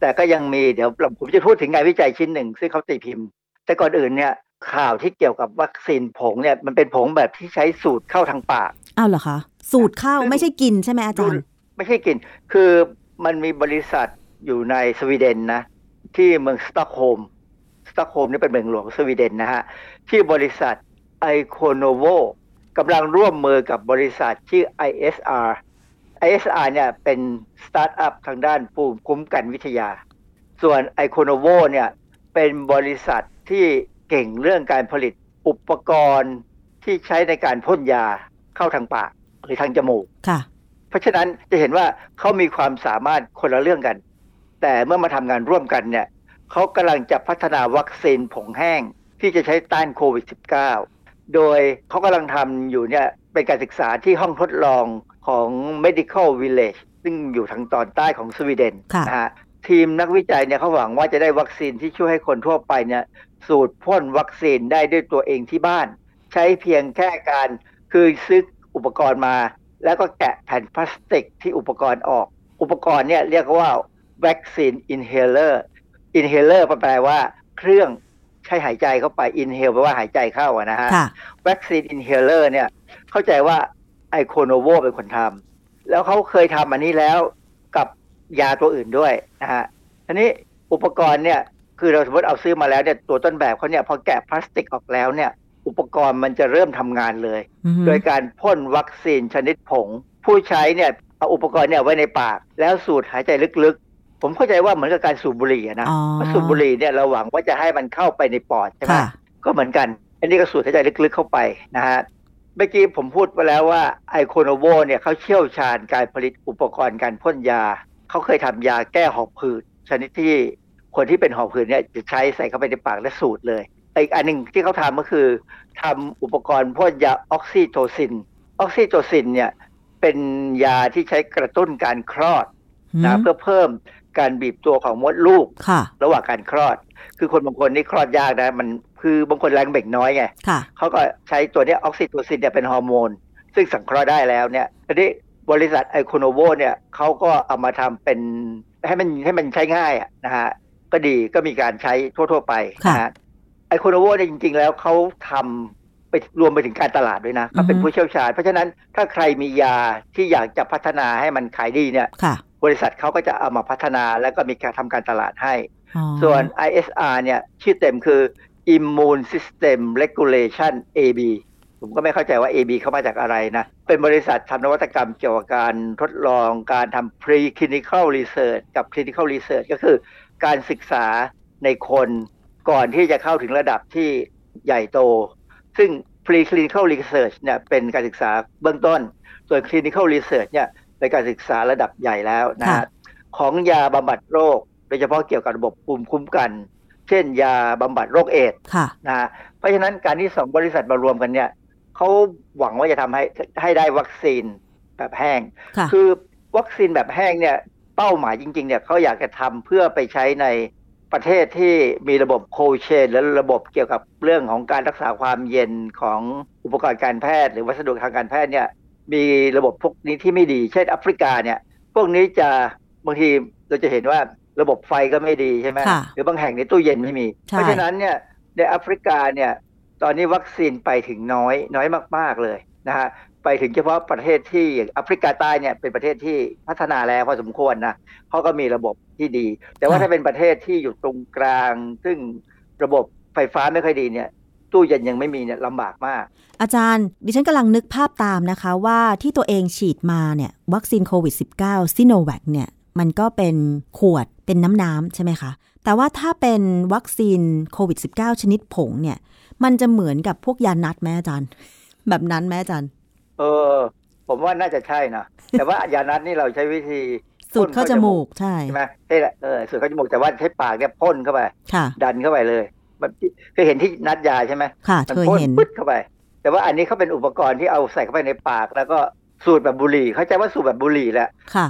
แต่ก็ยังมีเดี๋ยวผมจะพูดถึงงานวิจัยชิ้นหนึ่งซึ่งเขาตีพิมพ์ แต่ก่อนอื่นเนี่ย ข่าวที่เกี่ยวกับวัคซีนผงเนี่ยมันเป็นผงแบบที่ใช้สูดเข้าทางปากอ้าวเหรอคะสูดเข้าไม่ใช่กินใช่ไหมอาจารย์ ไม่ใช่กิน คือมันมีบริษัทอยู่ในสวีเดนนะ ที่เมืองสต็อกโฮล์มสต็อกโฮล์มนี่เป็นเมืองหลวงสวีเดนนะฮะ ที่บริษัทไอโคโนโวกำลังร่วมมือกับบริษัทชื่อ ISR ISR เนี่ยเป็นสตาร์ทอัพทางด้านภูมิคุ้มกันวิทยา ส่วนไอโคโนโวเนี่ยเป็นบริษัทที่ เก่งเรื่องการผลิตอุปกรณ์ที่ใช้ในการพ่นยาเข้าทางปากหรือทางจมูกค่ะ เพราะฉะนั้นจะเห็นว่าเขามีความสามารถคนละเรื่องกัน แต่เมื่อมาทำงานร่วมกันเนี่ยเขากำลังจะพัฒนาวัคซีนผงแห้งที่จะใช้ต้านโควิด -19 โดยเขากำลังทำอยู่เนี่ยเป็นการศึกษาที่ห้องทดลองของ medical village ซึ่งอยู่ทางตอนใต้ของสวีเดนนะฮะทีมนักวิจัยเนี่ยเขาหวังว่าจะได้วัคซีนที่ช่วยให้คนทั่วไปเนี่ย สูตรพ่นวัคซีนได้ด้วยตัวเองที่บ้าน ใช้เพียงแค่การคือซื้ออุปกรณ์มา แล้วก็แกะแผ่นพลาสติกที่อุปกรณ์ออก อุปกรณ์เนี่ยเรียกว่าวัคซีน inhaler inhaler แปลว่าเครื่องใช้หายใจเข้าไป inhale แปลว่าหายใจเข้านะฮะวัคซีน inhaler เนี่ยเข้าใจว่า Iconovo เป็นคนทำแล้วเขาเคยทำอันนี้แล้วกับยาตัวอื่นด้วยนะฮะทีนี้อุปกรณ์เนี่ย คือเราสมมติเอาซื้อมาแล้วเนี่ยตัวต้นแบบเขาเนี่ยพอแกะพลาสติกออกแล้วเนี่ย อุปกรณ์มันจะเริ่มทำงานเลย โดยการพ่นวัคซีนชนิดผง ผู้ใช้เนี่ยเอาอุปกรณ์เนี่ยไว้ในปาก แล้วสูดหายใจลึกๆ ผมเข้าใจว่าเหมือนกับการสูบบุหรี่นะสูบบุหรี่เนี่ยเราหวังว่าจะให้มันเข้าไปในปอดใช่ไหมก็เหมือนกัน อันนี้ก็สูดหายใจลึกๆเข้าไปนะฮะเมื่อกี้ผมพูดไปแล้วว่าไอโคโนโวเนี่ยเขาเชี่ยวชาญการผลิตอุปกรณ์การพ่นยา เขาเคยทำยาแก้หอบผืดชนิดที่ คนที่เป็นหอบหืดเนี่ยจะใช้ใส่เข้าไปในปากและสูดเลยอีกอันหนึ่งที่เขาทำก็คือทำอุปกรณ์พ่นยา oxytocin oxytocin เนี่ยเป็นยาที่ใช้กระตุ้นการคลอดนะเพื่อเพิ่มการบีบตัวของมดลูก ระหว่างการคลอด คือคนบางคนนี่คลอดยากนะ มันคือบางคนแรงเบ่งน้อยไงเขาก็ใช้ตัวนี้ออกซิโทซินเนี่ยเป็นฮอร์โมน ซึ่งสังเคราะห์ได้แล้วเนี่ยทีนี้บริษัท Iconovo เนี่ยเขาก็เอามาทำเป็นให้มันให้มันใช้ง่ายนะฮะ ก็ดีก็มีการใช้ทั่ว ๆ ไปนะฮะไอโคโนโวเนี่ยจริง ๆ แล้วเขาทำไปรวมไปถึงการตลาดด้วยนะเขาเป็นผู้เชี่ยวชาญ เพราะฉะนั้นถ้าใครมียาที่อยากจะพัฒนาให้มันขายดีเนี่ยบริษัทเขาก็จะเอามาพัฒนาแล้วก็มีการทำการตลาดให้ ส่วน ISR เนี่ยชื่อเต็มคือ Immune System Regulation AB ผมก็ไม่เข้าใจว่า AB เข้ามาจากอะไรนะ เป็นบริษัททำนวัตกรรมเกี่ยวกับการทดลองการทำ preclinical research กับ clinical research ก็คือ การศึกษาในคนก่อนที่จะเข้าถึงระดับที่ใหญ่โต ซึ่ง preclinical research เนี่ยเป็นการศึกษาเบื้องต้น ส่วน clinical research เนี่ยเป็นการศึกษาระดับใหญ่แล้วนะฮะของยาบำบัดโรค โดยเฉพาะเกี่ยวกับระบบภูมิคุ้มกัน เช่นยาบำบัดโรคเอดส์นะฮะเพราะฉะนั้นการที่สองบริษัทมารวมกันเนี่ยเขาหวังว่าจะทำให้ให้ได้วัคซีนแบบแห้ง คือวัคซีนแบบแห้งเนี่ย เป้าหมายจริงๆเนี่ยเขาอยากจะทำเพื่อไปใช้ในประเทศที่มีระบบโคเชนและระบบเกี่ยวกับเรื่องของการรักษาความเย็นของอุปกรณ์การแพทย์ หรือวัสดุทางการแพทย์เนี่ยมีระบบพวกนี้ที่ไม่ดี เช่นแอฟริกาเนี่ยพวกนี้จะบางทีเราจะเห็นว่าระบบไฟก็ไม่ดีใช่ไหมหรือบางแห่งในตู้เย็นไม่มี เพราะฉะนั้นเนี่ยในแอฟริกาเนี่ยตอนนี้วัคซีนไปถึงน้อยน้อยมาก ๆเลยนะฮะ ไปถึงเฉพาะประเทศที่แอฟริกาใต้เนี่ยเป็นประเทศที่พัฒนาแล้วพอสมควรนะเขาก็มีระบบที่ดี แต่ว่าถ้าเป็นประเทศที่อยู่ตรงกลาง ซึ่งระบบไฟฟ้าไม่ค่อยดีเนี่ยตู้เย็นยังไม่มีเนี่ยลำบากมาก อาจารย์ ดิฉันกำลังนึกภาพตามนะคะว่าที่ตัวเองฉีดมาเนี่ยวัคซีนโควิด -19 ซิโนแวคเนี่ยมันก็เป็นขวดเป็นน้ำน้ำใช่ไหมคะ แต่ว่าถ้าเป็นวัคซีนโควิด -19 ชนิดผงเนี่ยมันจะเหมือนกับพวกยานัดแม่อาจารย์ แบบนั้นแม่อาจารย์ เออ ผมว่าน่าจะใช่นะแต่ว่ายานัดนี่เราใช้วิธีสูดเข้าจมูกใช่ใช่ไหมใช่เออสูดเข้าจมูกแต่ว่าใช้ปากเนี่ยพ่นเข้าไปดันเข้าไปเลยมันเคยเห็นที่นัดยาใช่ไหมค่ะเคยเห็นปึ๊ดเข้าไป แต่ว่าอันนี้เขาเป็นอุปกรณ์ที่เอาใส่เข้าไปในปาก แล้วก็สูดแบบบุหรี่ เข้าใจว่าสูดแบบบุหรี่แหละ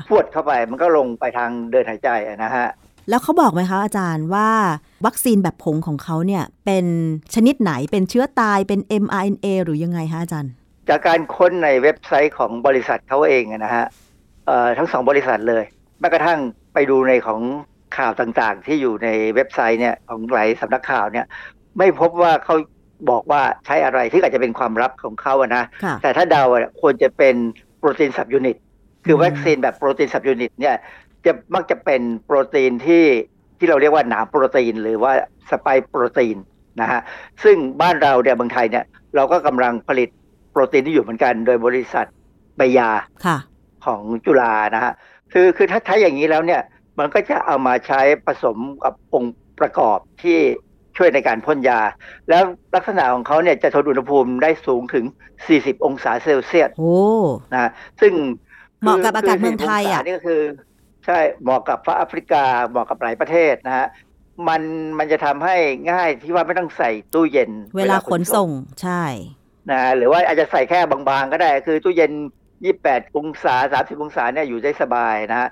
พวดเข้าไปมันก็ลงไปทางเดินหายใจนะฮะแล้วเขาบอกไหมคะอาจารย์ว่าวัคซีนแบบผงของเขาเนี่ยเป็นชนิดไหนเป็นเชื้อตายเป็น mRNA หรือยังไงคะอาจารย์ จากการค้นในเว็บไซต์ของบริษัทเขาเองนะฮะทั้งสองบริษัทเลยแม้กระทั่งไปดูในของข่าวต่างๆ ที่อยู่ในเว็บไซต์เนี่ยของหลายสำนักข่าวเนี่ย ไม่พบว่าเขาบอกว่าใช้อะไรที่อาจจะเป็นความลับของเขาอะนะ แต่ถ้าเดาควรจะเป็นโปรตีนสับยูนิต คือวัคซีนแบบโปรตีนสับยูนิตเนี่ยจะมักจะเป็นโปรตีนที่ที่เราเรียกว่าหนามโปรตีน หรือว่าสไปโปรตีนนะฮะซึ่งบ้านเราเนี่ยเมืองไทยเนี่ยเราก็กำลังผลิต โปรตีนที่อยู่เหมือนกัน โดยบริษัทใบยาของจุฬานะฮะคือคือถ้าใช้อย่างนี้แล้วเนี่ย มันก็จะเอามาใช้ผสมกับองค์ประกอบที่ช่วยในการพ่นยา แล้วลักษณะของเขาเนี่ยจะทนอุณหภูมิได้สูงถึง 40 องศาเซลเซียสโอ้นะซึ่งเหมาะกับอากาศเมืองไทยอะนี่ก็คือ ใช่เหมาะกับแอฟริกาเหมาะกับหลายประเทศนะฮะมันมันจะทำให้ง่ายที่ว่าไม่ต้องใส่ตู้เย็น เวลาขนส่งใช่ นะหรือว่าอาจจะใส่แค่บางๆ ก็ได้ คือตู้เย็น 28 องศา 30 องศาเนี่ยอยู่ได้สบายนะฮะ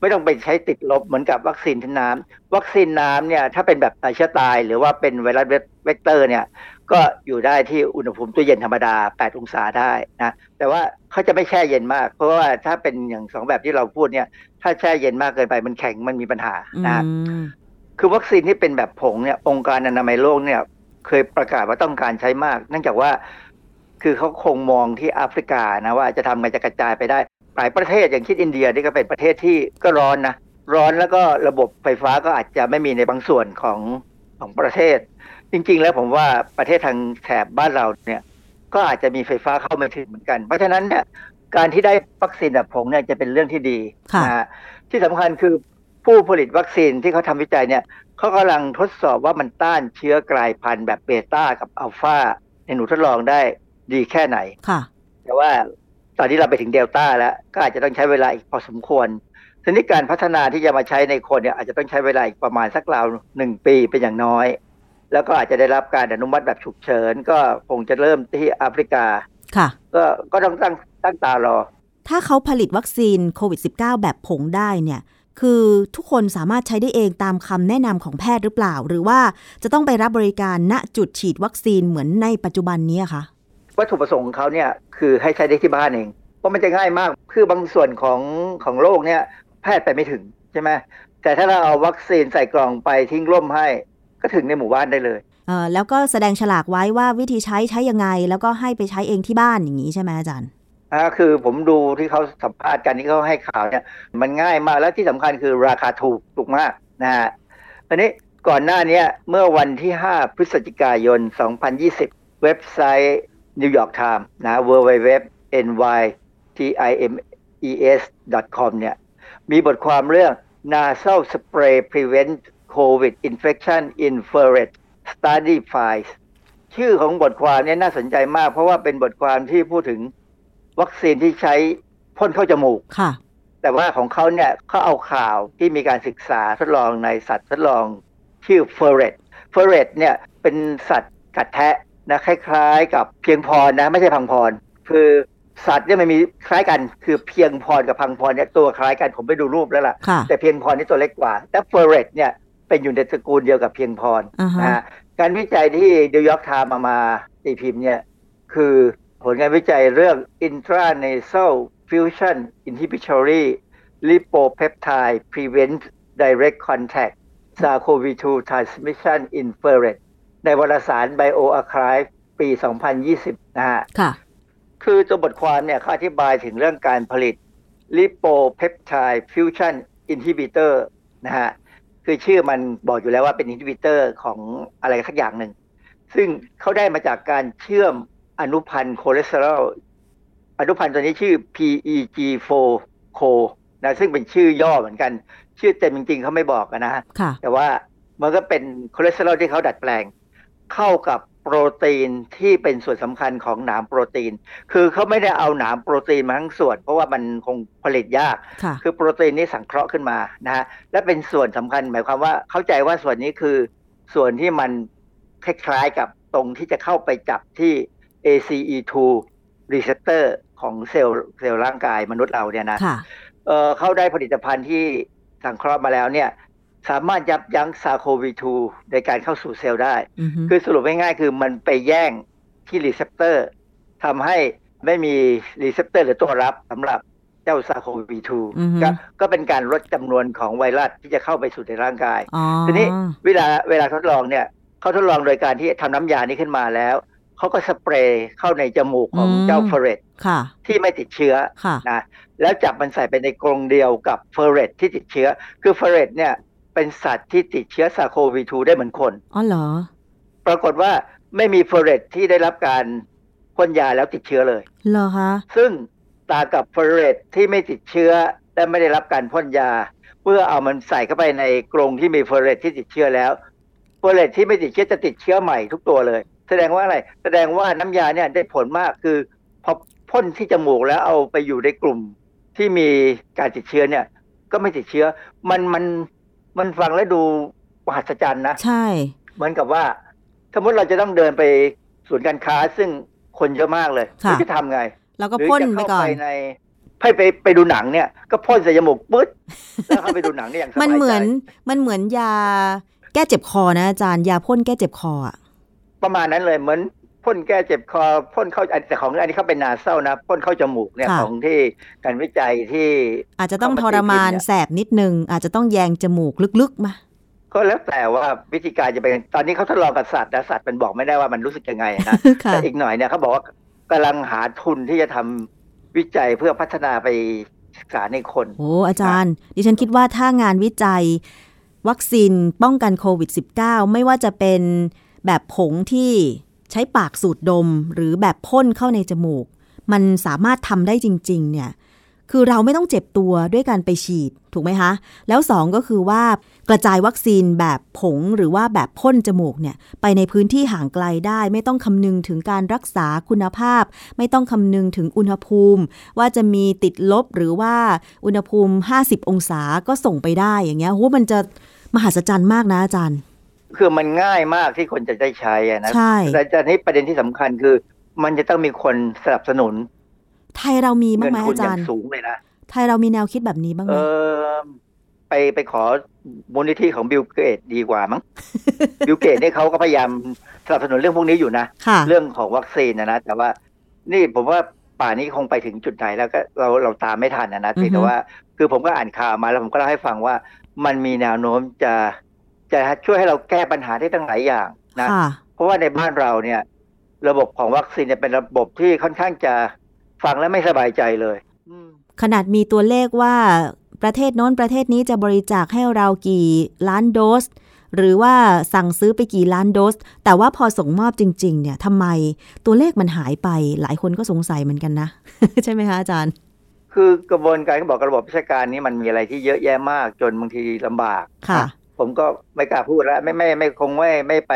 ไม่ต้องไปใช้ติดลบเหมือนกับวัคซีนน้ำวัคซีนน้ำเนี่ยถ้าเป็นแบบเชื้อตาย หรือว่าเป็นไวรัสเวกเตอร์เนี่ยก็อยู่ได้ที่อุณหภูมิตู้เย็นธรรมดา 8 องศาได้นะ แต่ว่าเขาจะไม่แช่เย็นมาก เพราะว่าถ้าเป็นอย่างสองแบบที่เราพูดเนี่ย ถ้าแช่เย็นมากเกินไปมันแข็งมันมีปัญหานะคือวัคซีนที่เป็นแบบผงเนี่ยองค์การอนามัยโลกเนี่ย เคยประกาศว่าต้องการใช้มาก เนื่องจากว่า คือเขาคงมองที่แอฟริกานะว่าจะทำไงจะกระจายไปได้หลายประเทศอย่างคิดอินเดียนี่ก็เป็นประเทศที่ก็ร้อนนะร้อนแล้วก็ระบบไฟฟ้าก็อาจจะไม่มีในบางส่วนของของประเทศ จริง ๆ แล้วผมว่าประเทศทางแถบบ้านเราเนี่ยก็อาจจะมีไฟฟ้าเข้ามาถึงเหมือนกัน เพราะฉะนั้นเนี่ยการที่ได้วัคซีนแบบผงเนี่ยจะเป็นเรื่องที่ดีนะฮะที่สำคัญคือผู้ผลิตวัคซีนที่เขาทำวิจัยเนี่ยเขากำลังทดสอบว่ามันต้านเชื้อกลายพันธุ์แบบเบต้ากับอัลฟาในหนูทดลองได้ ดีแค่ไหนค่ะ แต่ว่าตอนนี้เราไปถึงเดลต้าแล้ว ก็อาจจะต้องใช้เวลาอีกพอสมควรทีนี้การพัฒนาที่จะมาใช้ในคนเนี่ยอาจจะต้องใช้เวลาอีกประมาณสักราวหนึ่งปีเป็นอย่างน้อย แล้วก็อาจจะได้รับการอนุมัติแบบฉุกเฉิน ก็คงจะเริ่มที่แอฟริกาค่ะ ก็ก็ต้องตั้งตั้งตารอ ถ้าเขาผลิตวัคซีนโควิด -19 แบบผงได้เนี่ย คือทุกคนสามารถใช้ได้เองตามคำแนะนำของแพทย์หรือเปล่า หรือว่าจะต้องไปรับบริการณจุดฉีดวัคซีนเหมือนในปัจจุบันนี้คะ วัตถุประสงค์ของเขาเนี่ยคือให้ใช้ได้ที่บ้านเอง เพราะมันจะง่ายมาก คือบางส่วนของของโลกเนี่ยแพทย์ไปไม่ถึงใช่ไหมแต่ถ้าเราเอาวัคซีนใส่กล่องไปทิ้งร่มให้ ก็ถึงในหมู่บ้านได้เลยเออแล้วก็แสดงฉลากไว้ว่าวิธีใช้ใช้ยังไง แล้วก็ให้ไปใช้เองที่บ้านอย่างนี้ใช่ไหมอาจารย์อ่าคือผมดูที่เขาสัมภาษณ์กันที่เขาให้ข่าวเนี่ยมันง่ายมากแล้วที่สำคัญคือราคาถูกถูกมากนะฮะอันนี้ก่อนหน้านี้เมื่อวันที่ 5 พฤศจิกายน 2020 เว็บไซต์ New York Times นะ www ny times com เนี่ยมีบทความเรื่อง nasal spray prevent covid infection in ferret study files ชื่อของบทความนี้น่าสนใจมาก เพราะว่าเป็นบทความที่พูดถึงวัคซีนที่ใช้พ่นเข้าจมูกค่ะ แต่ว่าของเขาเนี่ยเขาเอาข่าวที่มีการศึกษาทดลองในสัตว์ทดลองชื่อ ferret ferret เนี่ยเป็นสัตว์กัดแทะ นะคล้ายๆ กับเพียงพอนนะ ไม่ใช่พังพอน คือสัตว์เนี่ยมันมีคล้ายกันคือเพียงพอนกับพังพอนเนี่ยตัวคล้ายกันผมไปดูรูปแล้วล่ะ แต่เพียงพอนนี่ตัวเล็กกว่า แต่ ferret เนี่ยเป็นอยู่ในตระกูลเดียวกับเพียงพอนนะฮะการวิจัยที่ The New York Times มามาตีพิมพ์เนี่ยคือผลการวิจัยเรื่อง intranasal fusion inhibitory lipopeptide prevent direct contact SARS-CoV-2 transmission in ferret ในวารสาร BioArchive ปี 2020 นะฮะค่ะ คือตัวบทความเนี่ยเขาอธิบายถึงเรื่องการผลิต lipopeptide fusion inhibitor นะฮะ คือชื่อมันบอกอยู่แล้วว่าเป็น inhibitor ของอะไรสักอย่างหนึ่ง ซึ่งเขาได้มาจากการเชื่อมอนุพันธ์คอเลสเตอรอลอนุพันธ์ตัวนี้ชื่อ PEG4 chol นะซึ่งเป็นชื่อย่อเหมือนกัน ชื่อเต็มจริง ๆเขาไม่บอกนะฮะแต่ว่ามันก็เป็นคอเลสเตอรอลที่เขาดัดแปลง เข้ากับโปรตีนที่เป็นส่วนสำคัญของหนามโปรตีน คือเขาไม่ได้เอาหนามโปรตีนมาทั้งส่วน เพราะว่ามันคงผลิตยาก คือโปรตีนนี้สังเคราะห์ขึ้นมานะฮะ และเป็นส่วนสำคัญหมายความว่าเข้าใจว่าส่วนนี้คือส่วนที่มันคล้ายๆกับตรงที่จะเข้าไปจับที่ ACE2 receptor ของเซลล์เซลล์ร่างกายมนุษย์เราเนี่ยนะเขาได้ผลิตภัณฑ์ที่สังเคราะห์มาแล้วเนี่ย สามารถยับยั้ง SARS-CoV-2ในการเข้าสู่เซลล์ได้ คือสรุปง่ายๆคือมันไปแย่งที่ receptorทำให้ไม่มี receptor หรือตัวรับสำหรับเจ้า SARS-CoV-2 ก็ก็เป็นการลดจำนวนของไวรัสที่จะเข้าไปสู่ในร่างกาย ทีนี้เวลาเวลาทดลองเนี่ยเขาทดลองโดยการที่ทำน้ำยานี้ขึ้นมาแล้วเขาก็สเปรย์เข้าในจมูกของเจ้า ferret ที่ไม่ติดเชื้อนะแล้วจับมันใส่ไปในกรงเดียวกับ ferret ที่ติดเชื้อ คือ ferret เนี่ย เป็นสัตว์ที่ติดเชื้อ SARS-CoV-2 ได้เหมือนคน อ๋อเหรอ ปรากฏว่าไม่มีเฟเรตที่ได้รับการพ่นยาแล้วติดเชื้อเลย เหรอคะ ซึ่งตากับเฟเรตที่ไม่ติดเชื้อและไม่ได้รับการพ่นยา เพื่อเอามันใส่เข้าไปในกรงที่มีเฟเรตที่ติดเชื้อแล้ว เฟเรตที่ไม่ติดเชื้อจะติดเชื้อใหม่ทุกตัวเลย แสดงว่าอะไร แสดงว่าน้ำยาเนี่ยได้ผลมากคือพอพ่นที่จมูกแล้วเอาไปอยู่ในกลุ่มที่มีการติดเชื้อเนี่ย ก็ไม่ติดเชื้อ มันมัน มันฟังแล้วดูมหัศจรรย์นะ ใช่ เหมือนกับว่า สมมติเราจะต้องเดินไปศูนย์การค้าซึ่งคนเยอะมากเลยจะทำไงเราก็พ่นไปก่อนในให้ไปไปดูหนังเนี่ย ก็พ่นใส่จมูกปึ๊ดแล้วเข้าไปดูหนังเนี่ยอย่างสบายใจมันเหมือนมันเหมือนยาแก้เจ็บคอนะอาจารย์ยาพ่นแก้เจ็บคออะประมาณนั้นเลยเหมือน พ่นแก้เจ็บคอพ่นเข้าแต่ของอันนี้เขาเป็นนาเศร้านะพ่นเข้าจมูกเนี่ยของที่การวิจัยที่ อาจจะต้องทรมานแสบนิดนึง อาจจะต้องแยงจมูกลึกๆมาก็แล้วแต่ว่าวิธีการจะเป็นตอนนี้เขาทดลองกับสัตว์แต่สัตว์มันบอกไม่ได้ว่ามันรู้สึกยังไงนะแต่อีกหน่อยเนี่ยเขาบอกว่ากำลังหาทุนที่จะทำวิจัยเพื่อพัฒนาไปศึกษาในคนโอ้อาจารย์ ดิฉันคิดว่าถ้างานวิจัย วัคซีนป้องกันโควิด -19 ไม่ว่าจะเป็นแบบผงที่ ใช้ปากสูดดมหรือแบบพ่นเข้าในจมูก มันสามารถทำได้จริง ๆ เนี่ย คือเราไม่ต้องเจ็บตัวด้วยการไปฉีดถูกไหมคะ แล้วสองก็คือว่ากระจายวัคซีนแบบผงหรือว่าแบบพ่นจมูกเนี่ยไปในพื้นที่ห่างไกลได้ ไม่ต้องคำนึงถึงการรักษาคุณภาพ ไม่ต้องคำนึงถึงอุณหภูมิ ว่าจะมีติดลบหรือว่าอุณหภูมิ 50 องศาก็ส่งไปได้อย่างเงี้ยโหมันจะมหัศจรรย์มากนะอาจารย์ คือมันง่ายมากที่คนจะได้ใช้นะใช่แต่ทีนี้ประเด็นที่สำคัญคือ มันจะต้องมีคนสนับสนุน ไทยเรามีบ้างไหมอาจารย์สูงเลยนะไทยเรามีแนวคิดแบบนี้บ้างไหมเออไปไปขอมูลนิธิของบิลเกตส์ดีกว่ามั้งบิลเกตส์นี่เขาก็พยายามสนับสนุนเรื่องพวกนี้อยู่นะ เรื่องของวัคซีนนะนะ แต่ว่านี่ผมว่าป่านนี้คงไปถึงจุดไหนแล้วก็เราเราตามไม่ทันนะนะแต่ว่า คือผมก็อ่านข่าวมาแล้วผมก็เล่าให้ฟังว่า มันมีแนวโน้มจะ จะช่วยให้เราแก้ปัญหาได้ตั้งหลายอย่างนะเพราะว่าในบ้านเราเนี่ย ระบบของวัคซีนเนี่ยเป็นระบบที่ค่อนข้างจะฟังแล้วไม่สบายใจเลยขนาดมีตัวเลขว่าประเทศโน้นประเทศนี้จะบริจาคให้เรากี่ล้านโดส หรือว่าสั่งซื้อไปกี่ล้านโดส แต่ว่าพอส่งมอบจริง ๆ เนี่ยทำไมตัวเลขมันหายไป หลายคนก็สงสัยเหมือนกันนะ ใช่ไหมคะอาจารย์ คือกระบวนการเขาบอกระบบราชการนี้มันมีอะไรที่เยอะแยะมากจนบางทีลำบากค่ะ ผมก็ไม่กล้าพูดแล้ว ไม่ไม่ไม่คงไม่ไม่ไป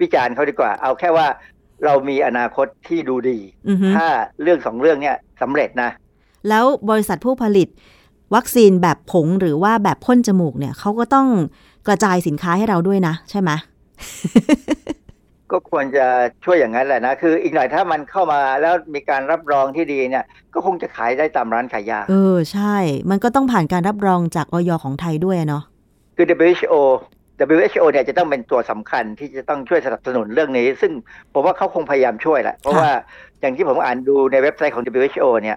วิจารณ์เขาดีกว่า เอาแค่ว่าเรามีอนาคตที่ดูดีอือฮึถ้าเรื่องสองเรื่องเนี้ยสำเร็จนะ แล้วบริษัทผู้ผลิต วัคซีนแบบผงหรือว่าแบบพ่นจมูกเนี่ยเขาก็ต้องกระจายสินค้าให้เราด้วยนะ ใช่ไหมก็ควรจะช่วยอย่างนั้นแหละนะ คืออีกหน่อยถ้ามันเข้ามาแล้วมีการรับรองที่ดีเนี่ย ก็คงจะขายได้ตามร้านขายยา เออ ใช่ มันก็ต้องผ่านการรับรองจากออยของไทยด้วยอะเนาะ คือ WHO WHO เนี่ยจะต้องเป็นตัวสำคัญที่จะต้องช่วยสนับสนุนเรื่องนี้ ซึ่งผมว่าเขาคงพยายามช่วยแหละ เพราะว่าอย่างที่ผมอ่านดูในเว็บไซต์ของ WHO เนี่ย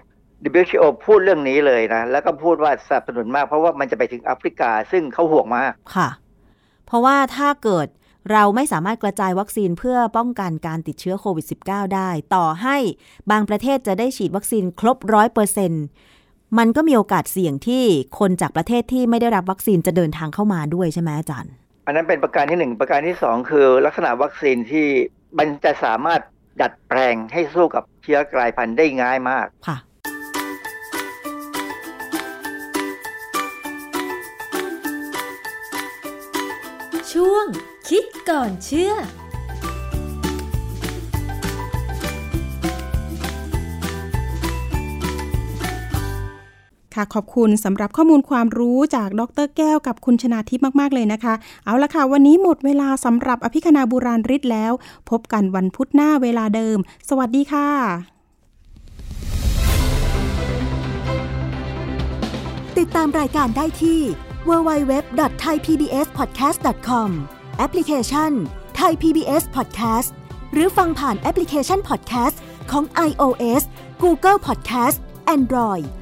WHO พูดเรื่องนี้เลยนะ แล้วก็พูดว่าสนับสนุนมาก เพราะว่ามันจะไปถึงแอฟริกา ซึ่งเขาห่วงมากค่ะ เพราะว่าถ้าเกิดเราไม่สามารถกระจายวัคซีนเพื่อป้องกันการติดเชื้อโควิด -19 ได้ ต่อให้บางประเทศจะได้ฉีดวัคซีนครบร้อยเปอร์เซ็น มันก็มีโอกาสเสี่ยงที่คนจากประเทศที่ไม่ได้รับวัคซีนจะเดินทางเข้ามาด้วยใช่ไหมอาจารย์ อันนั้นเป็นประการที่หนึ่งประการที่สองคือ ลักษณะวัคซีนที่มันจะสามารถดัดแปลงให้สู้กับเชื้อกลายพันธุ์ได้ง่ายมากค่ะ ช่วงคิดก่อนเชื่อ ค่ะขอบคุณสำหรับข้อมูลความรู้จากดรแก้วกับคุณชนาทิพย์มากๆเลยนะคะ เอาละค่ะ วันนี้หมดเวลาสำหรับอภิคณาบุราริศแล้ว พบกันวันพุธหน้าเวลาเดิม สวัสดีค่ะ ติดตามรายการได้ที่ www.thaipbspodcast.com แอปพลิเคชัน Thai PBS Podcast หรือฟังผ่านแอปพลิเคชัน Podcast ของ iOS Google Podcast Android